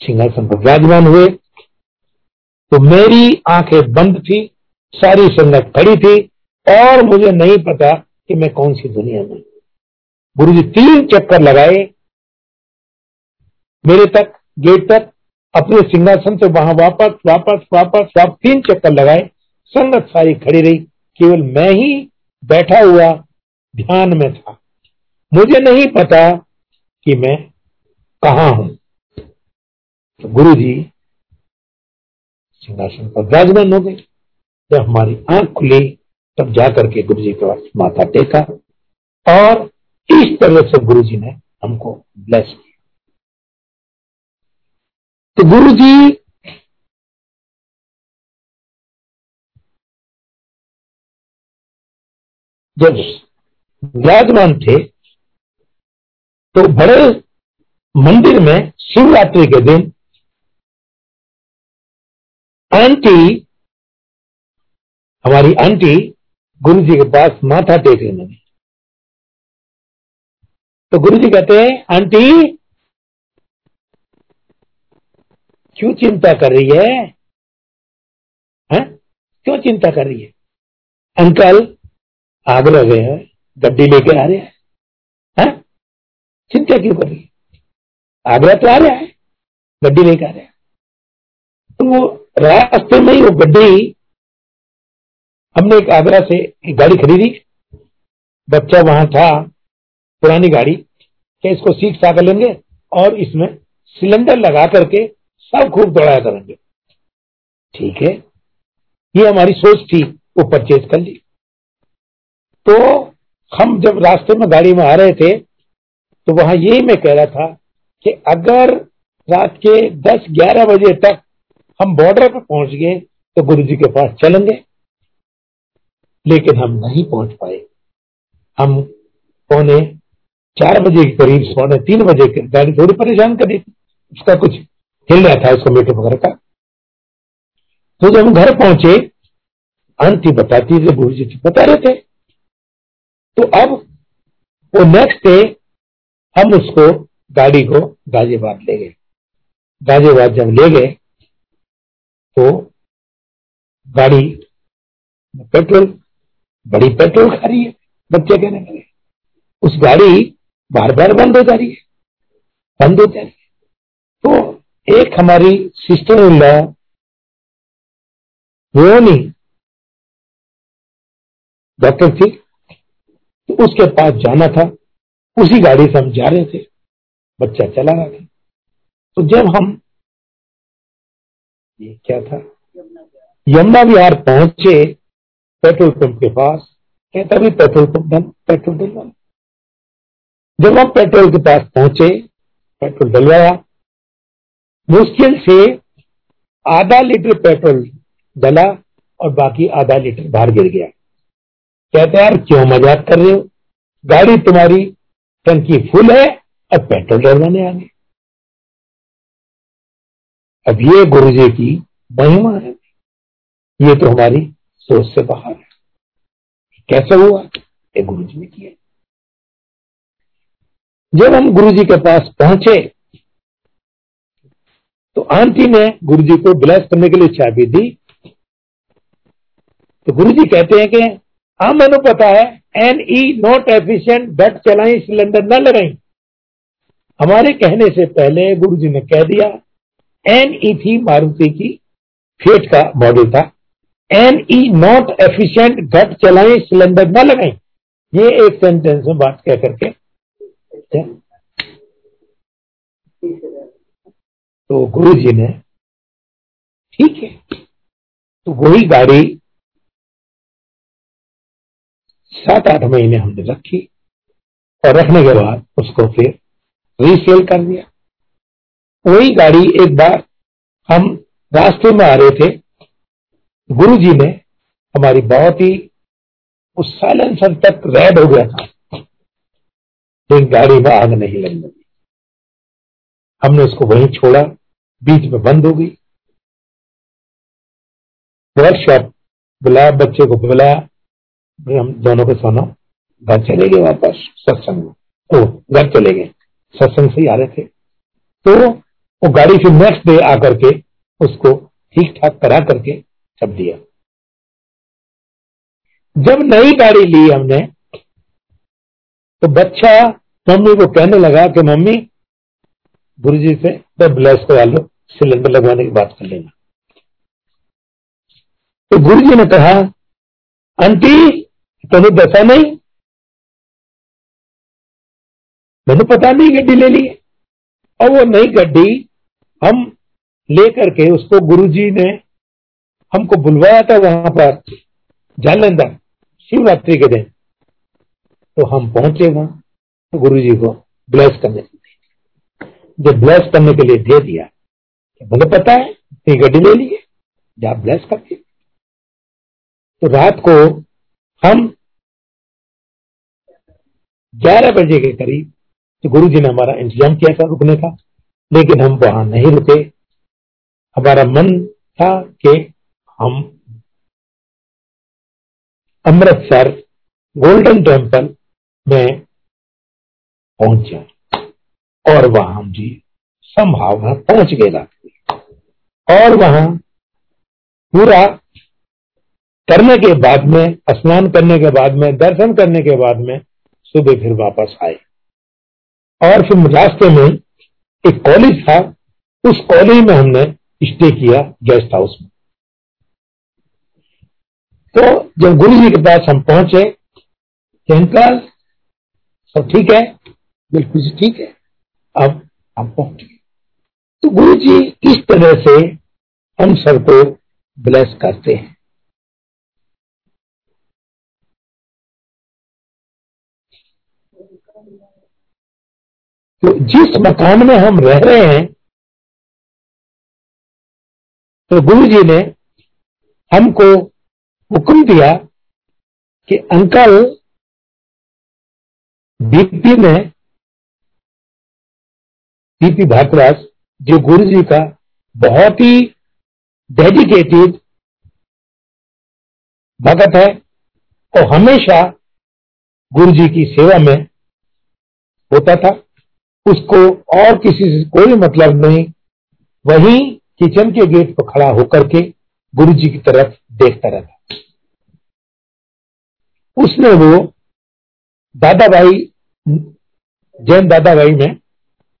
सिंहासन पर विराजमान हुए तो मेरी आँखें बंद थी, सारी संगत खड़ी थी और मुझे नहीं पता कि मैं कौन सी दुनिया में गुरु जी तीन चक्कर लगाए, मेरे तक, गेट तक, अपने सिंहासन से वहाँ वापस वापस वापस वापस तीन चक्कर लगाए, संगत सारी खड़ी रही। केवल मैं ही बैठा हुआ ध्यान में था। मुझे नहीं पता कि मैं कहा हूँ। तो गुरु जी सिंहासन पर विराजमान हो गए। जब हमारी आँख खुली, तब जाकर के गुरु जी के पास माथा टेका और इस तरह से गुरु जी ने हमको ब्लेस किया। तो गुरु जी जब विराजमान थे तो बड़े मंदिर में शिवरात्रि के दिन आंटी, हमारी आंटी गुरु जी के पास माथा टेक लेने गई। तो गुरु जी कहते हैं, आंटी, क्यों चिंता कर रही है? हैं? क्यों चिंता कर रही है? अंकल आगरा गए हैं, गड्डी लेके आ रहे हैं। है? चिंता क्यों कर आगरा तो आ रहा है, गड्डी लेके आ रहे हैं। तो वो रास्ते में ही वो गड्डी, हमने एक आगरा से एक गाड़ी खरीदी। बच्चा वहाँ था, पुरानी गाड़ी क्या इसको सीट साकर लेंगे और इसमें सिलेंडर लगा करके सब खूब दौड़ाया करेंगे। ठीक है? ये हमारी सोच थी, वो परचेज कर ली। तो हम जब रास्ते में गाड़ी में आ रहे थे तो वहाँ यही मैं कह रहा था कि अगर रात के 10-11 बजे तक हम बॉर्डर पर पहुँच गए तो गुरु जी के पास चलेंगे। लेकिन हम नहीं पहुँच पाए। हम पौने चार बजे के करीब, पौने तीन बजे के गाड़ी थोड़ी परेशान कर थी। उसका कुछ हिल रहा था, उसका मीटर वगैरह का तो जब हम घर पहुँचे, आंटी बताती थी, गुरु जी बता रहे थे तो अब वो नेक्स्ट डे हम उसको गाड़ी को गाजियाबाद ले गए। गाजियाबाद जब ले गए तो गाड़ी पेट्रोल, बड़ी पेट्रोल खा रही है, बच्चे कहने लगे, उस गाड़ी बार बार बंद हो जा रही है, बंद हो जा रही है। तो एक हमारी सिस्टर इन लॉ नहीं डॉक्टर थी तो उसके पास जाना था। उसी गाड़ी से हम जा रहे थे। बच्चा चला रहा था। तो जब हम ये क्या था? यमुना विहार पहुँचे पेट्रोल पंप के पास। कहता भी पेट्रोल पंप डल पेट्रोल डलवा जब हम पेट्रोल के पास पहुँचे, पेट्रोल डलवाया। मुश्किल से आधा लीटर पेट्रोल डला और बाकी आधा लीटर बाहर गिर गया। कहते यार, क्यों मज़ाक कर रहे हो? गाड़ी तुम्हारी टंकी फुल है अब पेट्रोल डलवाने आ गए अब ये गुरु जी की महिमा है। ये तो हमारी सोच से बाहर है। कैसे हुआ? ये गुरु जी ने किया। जब हम गुरु जी के पास पहुँचे तो आंटी ने गुरु जी को ब्लेस करने के लिए चाबी दी। तो गुरु जी कहते हैं कि हाँ मैंने पता है एन ई नॉट एफिशिएंट डट चलाई सिलेंडर न लगाई हमारे कहने से पहले गुरु जी ने कह दिया एन ई थी मारुति की फेट का मॉडल था। एन ई नॉट एफिशिएंट घट चलाए सिलेंडर न लगाए। ये एक सेंटेंस में बात कह करके। तो गुरु जी ने, ठीक है तो वही गाड़ी सात आठ महीने हमने रखी और रखने के बाद उसको फिर रीसेल कर दिया। वही गाड़ी एक बार हम रास्ते में आ रहे थे। गुरु जी ने हमारी बहुत ही उस साइलेंसर तक रेड हो गया था। लेकिन गाड़ी में आग नहीं लगने दी हमने उसको वहीं छोड़ा। बीच में बंद हो गई। वर्कशॉप बुलाया बच्चे को बुलाया हम दोनों को सोना। घर चले गए वापस, सत्संग में। घर चले गए। सत्संग से ही आ रहे थे। तो वो गाड़ी फिर नेक्स्ट डे आकर के उसको ठीक ठाक करा करके सब दिया। जब नई गाड़ी ली हमने तो बच्चा मम्मी को कहने लगा कि, मम्मी गुरु जी से तो ब्लैस करा लो सिलेंडर लगवाने की बात कर लेना। तो गुरु जी ने कहा, आंटी तुम्हें दसा नहीं। मैंने पता नहीं गड्डी ले ली। और वो नई गड्डी हम लेकर के उसको गुरुजी ने हमको बुलवाया था वहाँ पर जालंधर, शिवरात्रि के दिन। तो हम पहुँचे वहाँ तो गुरु जी को ब्लेस करने के लिए। जब ब्लेस करने के लिए दे दिया मुझे पता है, इतनी गड्डी ले लिए जा ब्लेस करके। तो रात को हम ग्यारह बजे के करीब तो गुरु जी ने हमारा इंतज़ाम किया था, रुकने का। लेकिन हम वहाँ नहीं रुके। हमारा मन था कि हम अमृतसर गोल्डन टेंपल में पहुँच जाए। और वहाँ हम जी संभावना पहुँच गए और वहाँ पूरा करने के बाद में, स्नान करने के बाद में, दर्शन करने के बाद में सुबह फिर वापस आए। और फिर रास्ते में एक कॉलेज था, उस कॉलेज में हमने स्टे किया गेस्ट हाउस में। तो जब गुरु जी के पास हम पहुँचे अंकल सब ठीक है? बिल्कुल ठीक है। अब हम पहुँच। तो गुरु जी इस तरह से हम सबको ब्लेस करते हैं? तो जिस मकान में हम रह रहे हैं तो गुरु जी ने हमको हुक्म दिया कि अंकल बीपी ने दीपी भारद्वाज, जो गुरु जी का बहुत ही डेडिकेटेड भगत है और हमेशा गुरु जी की सेवा में होता था। उसको और किसी से कोई मतलब नहीं। वही किचन के गेट पर खड़ा होकर के गुरु जी की तरफ़ देखता रहता। उसने वो दादा भाई जैन दादा भाई में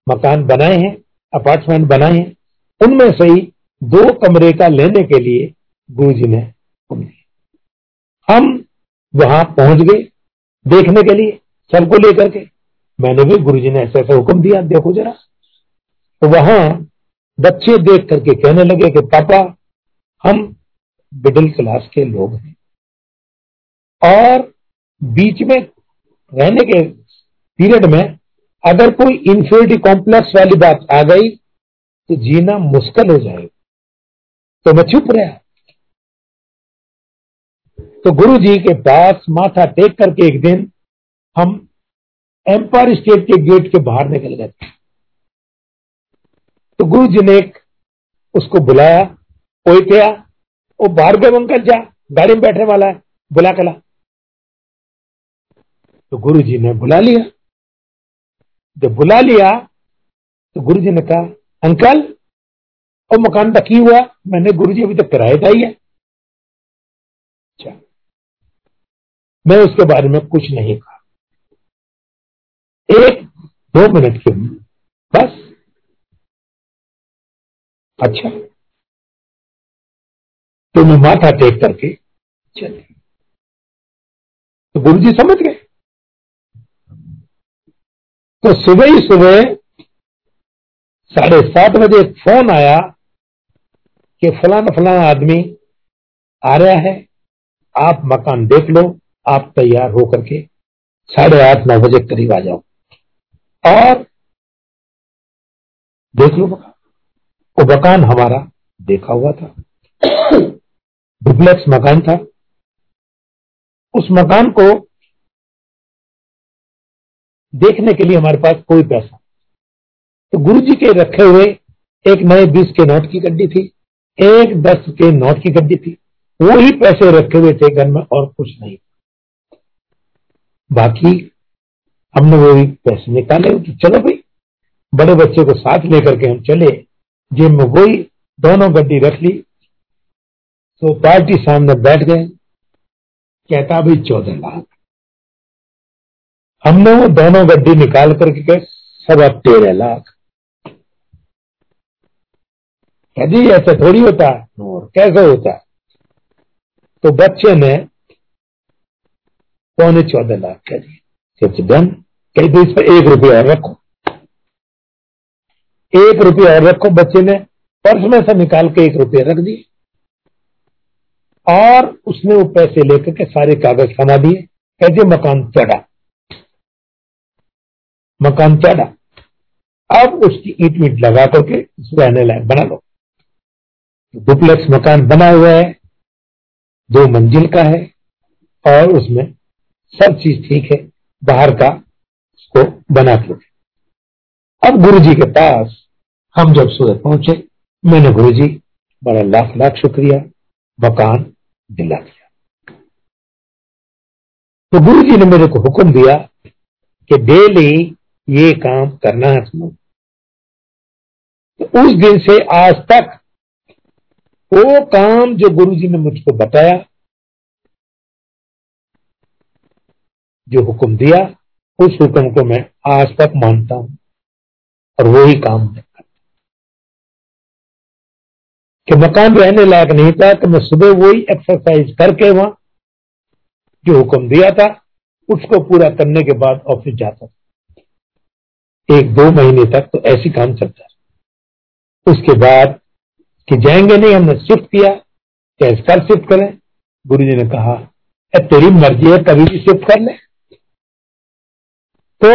मकान बनाए हैं, अपार्टमेंट बनाए हैं। उनमें से ही दो कमरे का लेने के लिए गुरु जी ने हम वहाँ पहुँच गए। देखने के लिए, सबको लेकर के। मैंने भी गुरु जी ने ऐसा ऐसा हुक्म दिया देखो जरा। तो वहाँ बच्चे देख करके कहने लगे कि, पापा, हम मिडिल क्लास के लोग हैं। और बीच में रहने के पीरियड में अगर कोई इंफ्योरिटी कॉम्प्लेक्स वाली बात आ गई तो जीना मुश्किल हो जाएगा। तो मैं चुप रहा। तो गुरु जी के पास माथा टेक करके एक दिन हम एम्पायर स्टेट के गेट के बाहर निकल गए तो गुरु जी ने एक उसको बुलाया कोई क्या वो बाहर गए अंकल जा, गाड़ी में बैठने वाला है, बुला कला। तो गुरु जी ने बुला लिया। जब बुला लिया तो गुरु जी ने कहा, अंकल और मकान का की हुआ, मैंने गुरु जी अभी तक किराए का ही है। अच्छा। मैं उसके बारे में कुछ नहीं कहा। एक, दो मिनट के बस। अच्छा। तो मैं माथा टेक करके चले तो गुरु जी समझ गए? तो सुबह ही सुबह साढ़े सात बजे फ़ोन आया कि फलाना फलाना आदमी आ रहा है, आप मकान देख लो। आप तैयार होकर के साढ़े आठ, नौ बजे करीब आ जाओ। और देख लो मकान। वो मकान हमारा देखा हुआ था। डुप्लेक्स मकान था। उस मकान को देखने के लिए हमारे पास कोई पैसा। तो गुरु जी के रखे हुए एक नए बीस के नोट की गड्डी थी। एक दस के नोट की गड्डी थी। वो ही पैसे रखे हुए थे घर में और कुछ नहीं। बाकी हमने वो पैसे निकाले कि चलो भाई। बड़े बच्चे को साथ लेकर के हम चले। जेब में दोनों गड्डी रख ली। तो पार्टी सामने बैठ गए। कहता भाई चौदह लाख। हमने वो दोनों गड्डी निकाल करके कहे सवा तेरह लाख। जी ऐसा थोड़ी होता है और कैसे होता? है तो बच्चे ने पौने चौदह लाख कह दी डन कही तो इस पर एक रुपया और रखो एक रुपया और रखो बच्चे ने पर्स में से निकाल के एक रुपया रख दिए और उसने वो पैसे लेकर के सारे कागज़ थमा दिए कहते मकान चढ़ा मकान चढ़ा अब उसकी ईट वीट लगा करके उसको रहने लायक बना लो डुप्लेक्स मकान बना हुआ है दो मंजिल का है और उसमें सब चीज़ ठीक है, बाहर का उसको बना के अब गुरु जी के पास हम जब सुबह पहुँचे, मैंने गुरु जी बड़ा लाख लाख शुक्रिया, मकान दिला दिया। तो गुरु जी ने मेरे को हुक्म दिया कि डेली ये काम करना है तुम्हें तो उस दिन से आज तक वो काम जो गुरु जी ने मुझको बताया जो हुक्म दिया, उस हुक्म को मैं आज तक मानता हूँ। और वही काम मैं करता कि मकान रहने लायक नहीं था तो मैं सुबह वही एक्सरसाइज करके वहाँ जो हुक्म दिया था, उसको पूरा करने के बाद ऑफ़िस जाता था। एक दो महीने तक तो ऐसी काम चलता उसके बाद कि जाएँगे नहीं, हमने शिफ्ट किया कैसे कर शिफ्ट करें। गुरु जी ने कहा तेरी मर्ज़ी है, कभी भी शिफ्ट कर ले। तो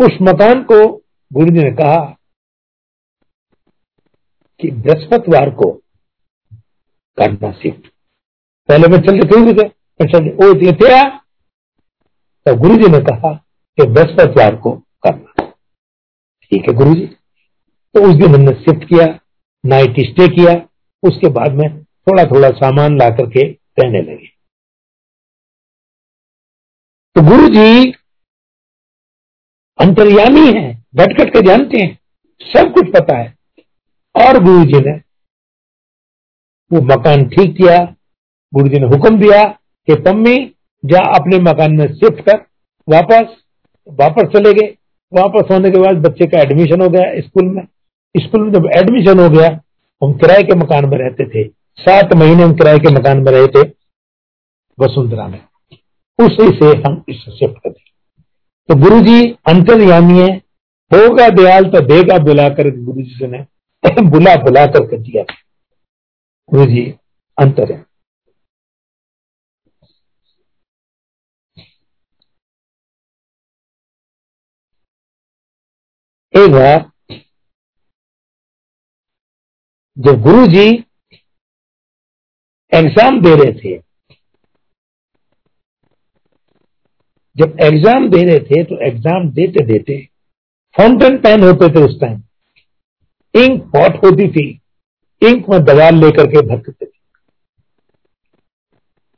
उस मकान को गुरु जी ने कहा कि बृहस्पतिवार को करना शिफ्ट पहले मैं चल रहे थे ओ थे तो गुरु जी ने कहा कि बृहस्पतिवार को करना ठीक है गुरु जी। तो उस दिन हमने शिफ्ट किया, नाइट स्टे किया, उसके बाद में थोड़ा थोड़ा सामान ला करके रहने लगे। तो गुरु जी अंतर्यामी है घट के जानते हैं, सब कुछ पता है। और गुरु जी ने वो मकान ठीक किया गुरु जी ने हुक्म दिया कि पम्मी, जा अपने मकान में शिफ्ट कर, वापस वापस चले गए। वापस होने के बाद बच्चे का एडमिशन हो गया स्कूल में। स्कूल में जब एडमिशन हो गया, हम किराए के मकान में रहते थे। सात महीने हम किराए के मकान में रहे थे वसुंधरा में। उसी से हम इस शिफ्ट कर तो गुरु जी अंतर्यामी है होगा दयाल तो देगा बुलाकर गुरु जी ने बुला बुला कर दिया। गुरु जी अंतर है। एक बार जब गुरु जी एग्ज़ाम दे रहे थे जब एग्ज़ाम दे रहे थे तो एग्ज़ाम देते देते फाउंटेन पेन होते थे उस टाइम इंक पॉट होती थी। इंक में दवाल लेकर के भरते थे।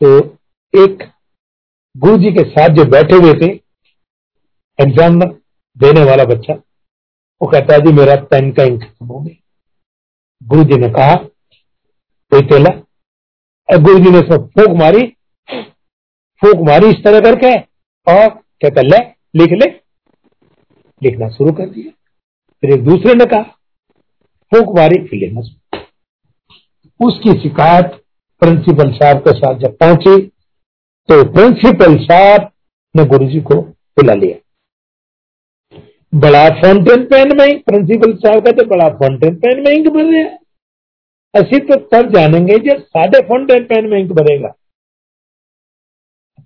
तो एक गुरु जी के साथ जो बैठे हुए थे एग्ज़ाम देने वाला बच्चा, वो कहता है जी, मेरा पेन का इंक खत्म हो गया। गुरु जी ने कहा तेला? गुरु जी ने सब फूक मारी। फूक मारी इस तरह करके। और कहता, ले, लिख, ले। लिखना शुरू कर दिया। फिर एक दूसरे ने कहा फूक मारी फिर लिखना शुरू उसकी शिकायत प्रिंसिपल साहब के साथ जब पहुँची तो प्रिंसिपल साहब ने गुरु जी को बुला लिया। बड़ा फाउंटेन पेन में प्रिंसिपल साहब कहते, बड़ा फाउंटेन पेन में इंक भर रहे हैं। असी तो तब जानेंगे जब साढ़े फाउंटेन पेन में इंक भरेगा।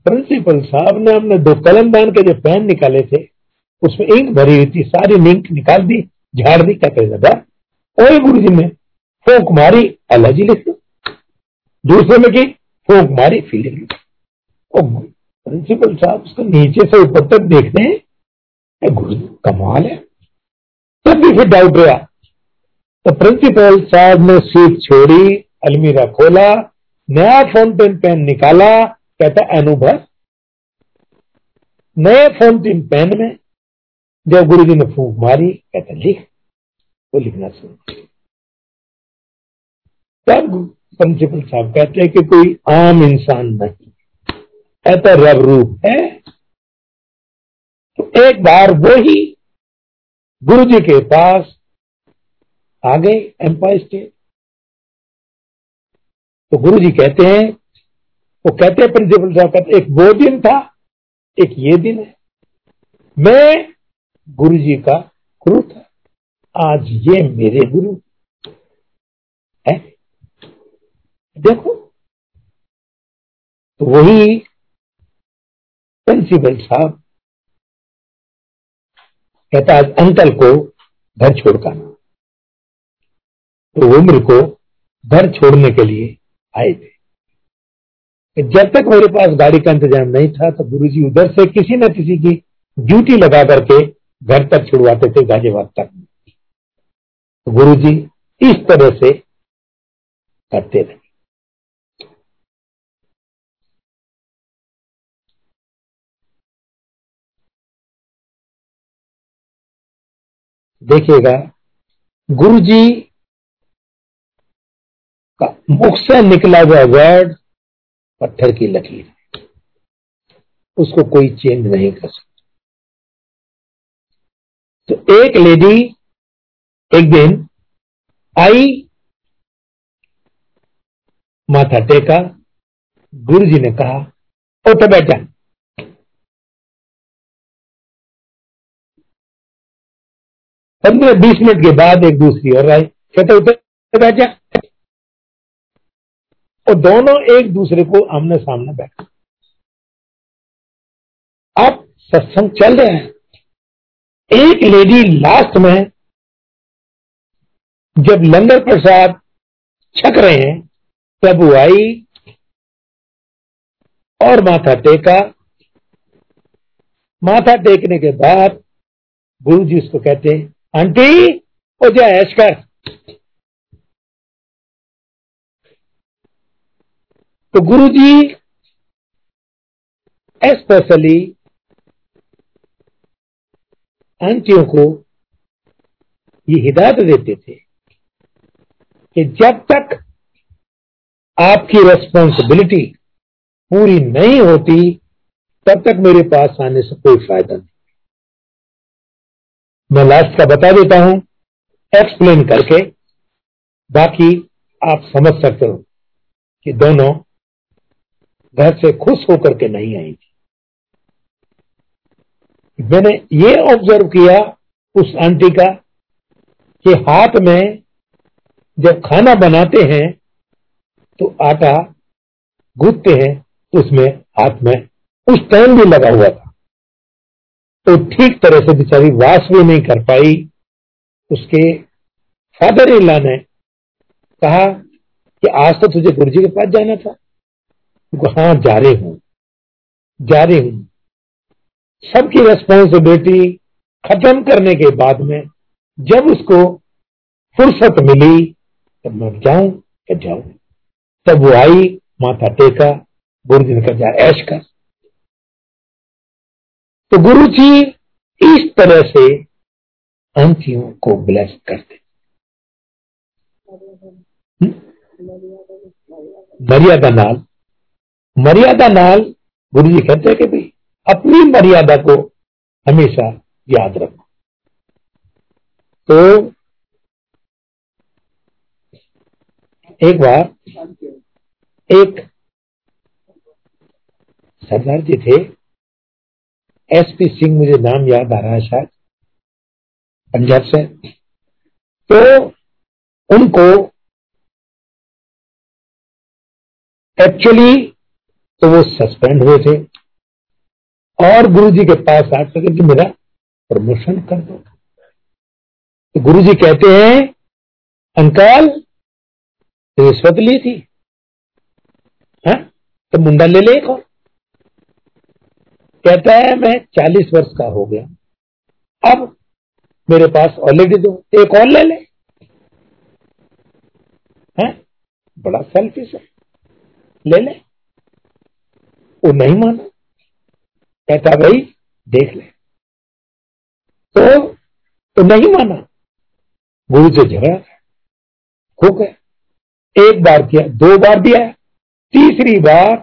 प्रिंसिपल साहब ने हमने दो कलम दान के जो पेन निकाले थे, उसमें इंक भरी हुई थी, सारी इंक निकाल दी, झाड़ दी कहते लगा? ओए गुरु जी ने फोक मारी अल्लाह जी लिख दो दूसरे में की, फोक मारी फिर लिख प्रिंसिपल साहब उसको नीचे से ऊपर तक देखते हैं। गुरु जी कमाल है। तब भी फिर डाउट रहा तो प्रिंसिपल साहब ने सीट छोड़ी, अलमीरा खोला, नया फाउंटेन पेन निकाला कहता अनुभव नए फाउंटेन पेन में जब गुरु जी ने फूक मारी, कहता लिख। वो लिखना शुरू तब प्रिंसिपल साहब कहते हैं कि कोई आम इंसान नहीं ऐसा रब रूप है। तो एक बार वो ही गुरु जी के पास आ गए एम्पायर स्टेट तो गुरु जी कहते हैं वो कहते हैं प्रिंसिपल साहब कहते एक वो दिन था, एक ये दिन है। मैं गुरु जी का गुरु था, आज ये मेरे गुरु है। देखो तो वही प्रिंसिपल साहब कहता आज अंकल को घर छोड़कर तो उम्र को घर छोड़ने के लिए आए थे। जब तक मेरे पास गाड़ी का इंतज़ाम नहीं था तो गुरुजी उधर से किसी न किसी की ड्यूटी लगा करके घर तक छुड़वाते थे, गाजियाबाद तक। तो गुरु जी इस तरह से करते रहे। देखिएगा गुरु जी का मुख से निकला हुआ वर्ड पत्थर की लकीर। उसको कोई चेंज नहीं कर सकता। तो एक लेडी एक दिन आई माथा टेका गुरु जी ने कहा, उठ बैठा पंद्रह बीस मिनट के बाद एक दूसरी और आई, कहते उठ बैठा और दोनों एक दूसरे को आमने सामने बैठे अब सत्संग चल रहे है। एक लेडी लास्ट में जब लंगर प्रसाद छक रहे हैं, तब वो आई और माथा टेका। माथा टेकने के बाद गुरु जी उसको कहते हैं, आंटी ओ जा ऐश कर। तो गुरु जी स्पेशली आंटियों को ये हिदायत देते थे कि जब तक आपकी रेस्पॉन्सिबिलिटी पूरी नहीं होती, तब तक मेरे पास आने से कोई फ़ायदा नहीं। मैं लास्ट का बता देता हूँ एक्सप्लेन करके, बाकी आप समझ सकते हो कि दोनों घर से खुश होकर के नहीं आई थी। मैंने ये ऑब्ज़र्व किया उस आंटी का कि हाथ में जब खाना बनाते हैं तो आटा गूंथते हैं तो उसमें हाथ में उस टाइम भी लगा हुआ था। तो ठीक तरह से बेचारी वास भी नहीं कर पाई। उसके फादर इला ने कहा कि आज तो तुझे गुरु जी के पास जाना था। हाँ जा रहे हूँ जा रही हूँ। सबकी रेस्पॉन्सिबिलिटी खत्म करने के बाद में जब उसको फुर्सत मिली तब मैं जाऊँ क्या जाऊँ? तब वो आई माथा टेका गुरु जी ने कहा जा ऐश कर। तो गुरु जी इस तरह से अंतियों को ब्लेस करते। मर्यादा नाल मर्यादा नाल गुरु जी कहते हैं कि भाई अपनी मर्यादा को हमेशा याद रखो। तो एक बार एक सरदार जी थे एसपी सिंह, मुझे नाम याद आ रहा है शायद, पंजाब से। तो उनको एक्चुअली तो वो सस्पेंड हुए थे। और गुरु जी के पास आकर कि मेरा प्रमोशन कर दो। तो गुरु जी कहते हैं, अंकल रिश्वत ली थी, है? तो मुंडा ले ले एक और। कहता है, मैं चालीस वर्ष का हो गया। अब मेरे पास ऑलरेडी दो, एक और ले ले। है? बड़ा सेल्फिश है। ले ले। वो नहीं माना। कहता भाई, देख ले। तो तो नहीं माना। गुरु से झगड़ा हो गया। एक बार किया, दो बार दिया। तीसरी बार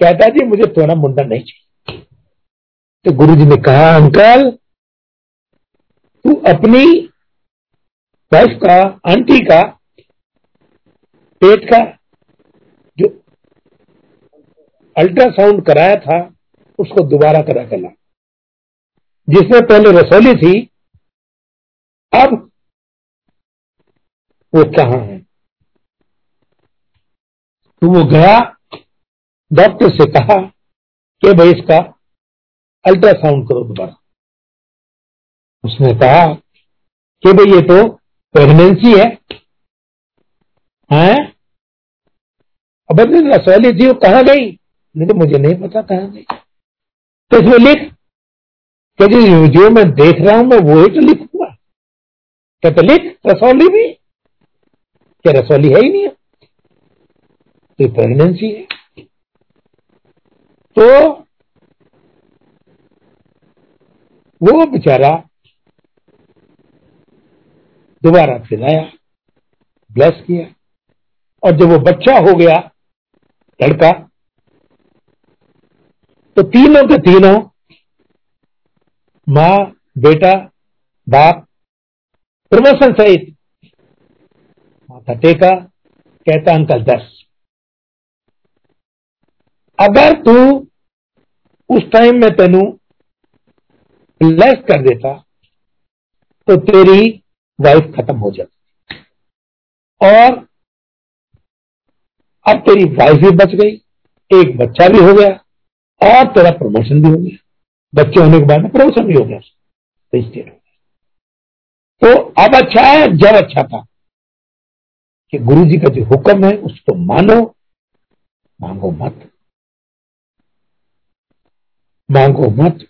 कहता, जी, मुझे थोड़ा मुंडा नहीं चाहिए। तो गुरु जी ने कहा, अंकल, तू अपनी वाइफ का, आंटी का, पेट का जो अल्ट्रासाउंड कराया था, उसको दोबारा करा कर ला जिसमें पहले रसौली थी, अब वो कहा है? तो वो गया, डॉक्टर से कहा कि भाई इसका अल्ट्रासाउंड करो दोबारा। उसने कहा कि भाई ये तो प्रेगनेंसी है। हैं? अब रसौली थी, वो कहा गई? नहीं मुझे नहीं पता कहा गई। तो इसमें लिख कि जो मैं देख रहा हूँ मैं, वो ही तो लिखूँगा क्या तो लिख, रसौली भी क्या रसौली है ही नहीं? तो प्रेगनेंसी है। तो वो बेचारा दोबारा आया ब्लस किया। और जब वो बच्चा हो गया, लड़का तो तीनों के तीनों, माँ, बेटा, बाप, प्रमोशन सहित माथा टेका, कहता अंकल दस। अगर तू उस टाइम में तेन लेस कर देता तो तेरी वाइफ खत्म हो जाती। और अब तेरी वाइफ भी बच गई, एक बच्चा भी हो गया। और तेरा प्रमोशन भी हो गया। बच्चे होने के बाद प्रमोशन भी हो गया। हो गया तो अब अच्छा है, जब अच्छा था। कि गुरु जी का जो हुक्म है, उसको मानो, मांगो मत। मांगो मत।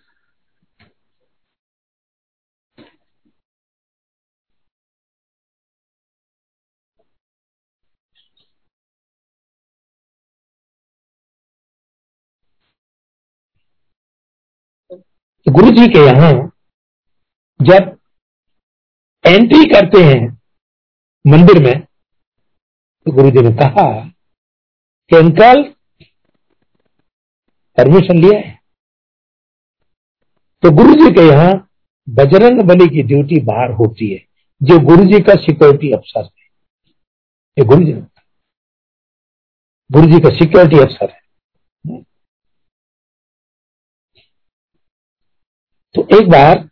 गुरु जी के यहाँ जब एंट्री करते हैं मंदिर में तो गुरु जी ने कहा कि अंकल परमिशन लिया है। तो गुरु जी के यहाँ बजरंग बली की ड्यूटी बाहर होती है, जो गुरु जी का सिक्योरिटी अफसर है। ये गुरु जी गुरु जी का सिक्योरिटी अफसर है। तो एक बार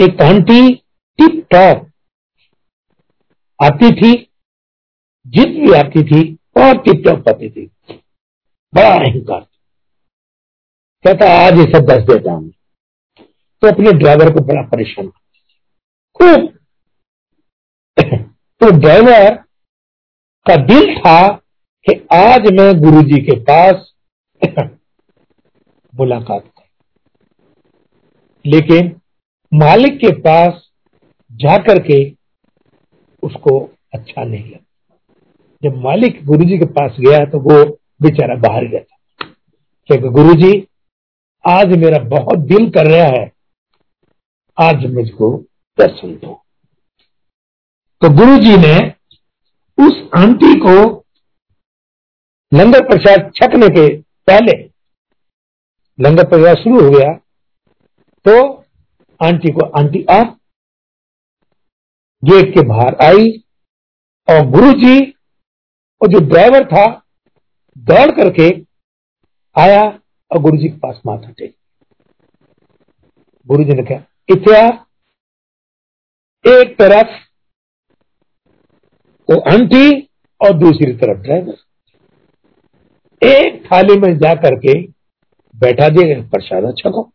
एक आंटी टिप टॉप आती थी जित भी आती थी और टिप टॉप आती थी। बड़ा अहंकार। कहता, आज ये सब दस देता हूँ। तो अपने ड्राइवर को बड़ा परेशान खूब। तो ड्राइवर का दिल था कि आज मैं गुरुजी के पास मुलाकात कर लेकिन मालिक के पास जाकर के उसको अच्छा नहीं लगा। जब मालिक गुरुजी के पास गया तो वो बेचारा बाहर गया था। क्योंकि गुरुजी, आज मेरा बहुत दिल कर रहा है, आज मुझको दर्शन दो। तो गुरुजी ने उस आंटी को लंगर प्रसाद छकने के पहले लंगर परिवार शुरू हो गया। तो आंटी को, आंटी आ गेट के बाहर आई और गुरुजी और जो ड्राइवर था, दौड़ करके आया और गुरुजी के पास माथा टेक गुरुजी ने कहा, इत्या, एक तरफ़ वो आंटी और दूसरी तरफ़ ड्राइवर। एक थाली में जाकर के बैठा दिए प्रसाद अच्छा को।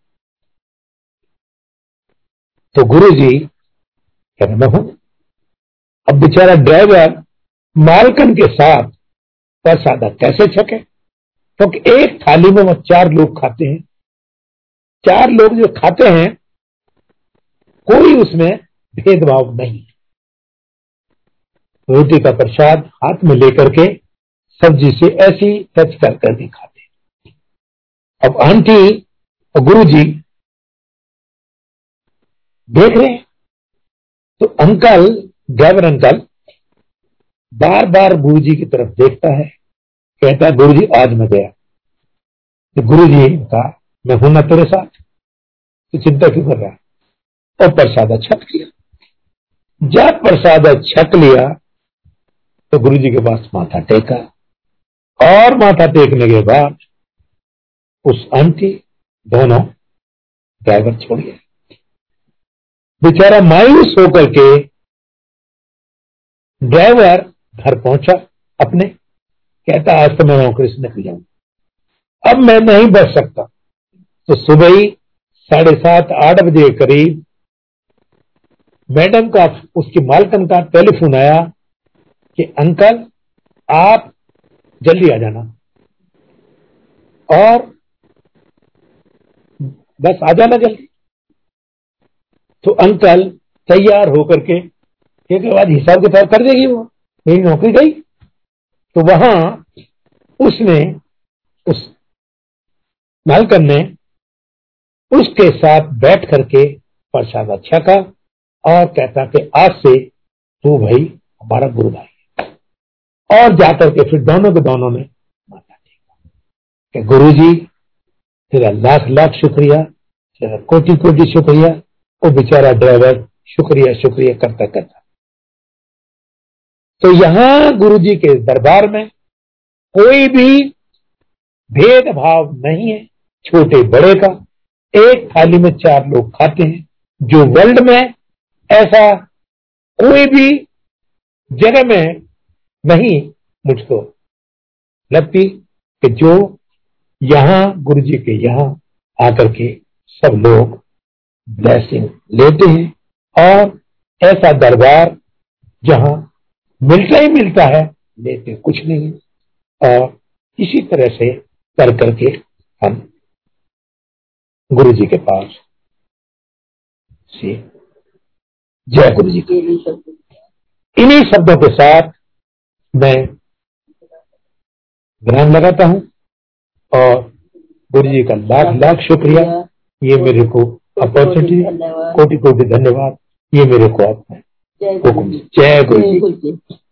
तो गुरु जी कह रहे, मैं हूँ। अब बेचारा ड्राइवर मालकन के साथ प्रसाद कैसे छके? क्योंकि तो एक थाली में वो चार लोग खाते हैं। चार लोग जो खाते हैं, कोई उसमें भेदभाव नहीं। रोटी का प्रसाद हाथ में लेकर के सब्ज़ी से ऐसी टच कर कर भी खाते अब आंटी और गुरु जी देख रहे हैं। तो अंकल, ड्राइवर अंकल बार बार गुरु जी की तरफ़ देखता है, कहता है गुरु जी आज मैं गया। तो गुरु जी कहा, मैं हूँ ना तेरे साथ? तो चिंता क्यों कर रहा और प्रसाद छक लिया। जब प्रसाद छक लिया तो गुरु जी के पास माथा टेका। और माथा टेकने के बाद उस आंटी, दोनों ड्राइवर छोड़ गए बेचारा मायूस होकर के ड्राइवर घर पहुँचा अपने, कहता, आज तो मैं नौकरी से निकल जाऊँ। अब मैं नहीं बच सकता। तो सुबह ही साढ़े सात, आठ बजे करीब मैडम का, उसकी मालकन का टेलीफोन आया कि, अंकल, आप जल्दी आ जाना। और बस आ जाना जल्दी। तो अंकल तैयार होकर के क्योंकि बाद हिसाब किताब कर देगी वो। मेरी नौकरी गई। तो वहाँ उसने, उस मालकन ने उसके साथ बैठ करके प्रसाद अच्छा का और कहता कि आज से तू भाई हमारा गुरु भाई और जाकर के फिर दोनों के दोनों ने टेका गुरु जी तेरा लाख लाख शुक्रिया। तेरा कोटि कोटि शुक्रिया। वो बेचारा ड्राइवर शुक्रिया शुक्रिया, करता करता। तो यहाँ गुरु जी के दरबार में कोई भी भेदभाव नहीं है छोटे बड़े का। एक थाली में चार लोग खाते हैं, जो वर्ल्ड में ऐसा कोई भी जगह में नहीं मुझको लगती कि जो यहाँ गुरु जी के यहाँ आकर के सब लोग ब्लेसिंग लेते हैं और ऐसा दरबार जहाँ मिलता ही मिलता है, लेते कुछ नहीं और इसी तरह से कर करके हम गुरु जी के पास से जय गुरु जी के इन्हीं शब्दों के साथ मैं ध्यान लगाता हूँ और गुरु जी का लाख लाख शुक्रिया। ये मेरे को अपॉर्चुनिटी कोटि कोटि धन्यवाद। ये मेरे को आपने हुक्म। जय गुरु जी।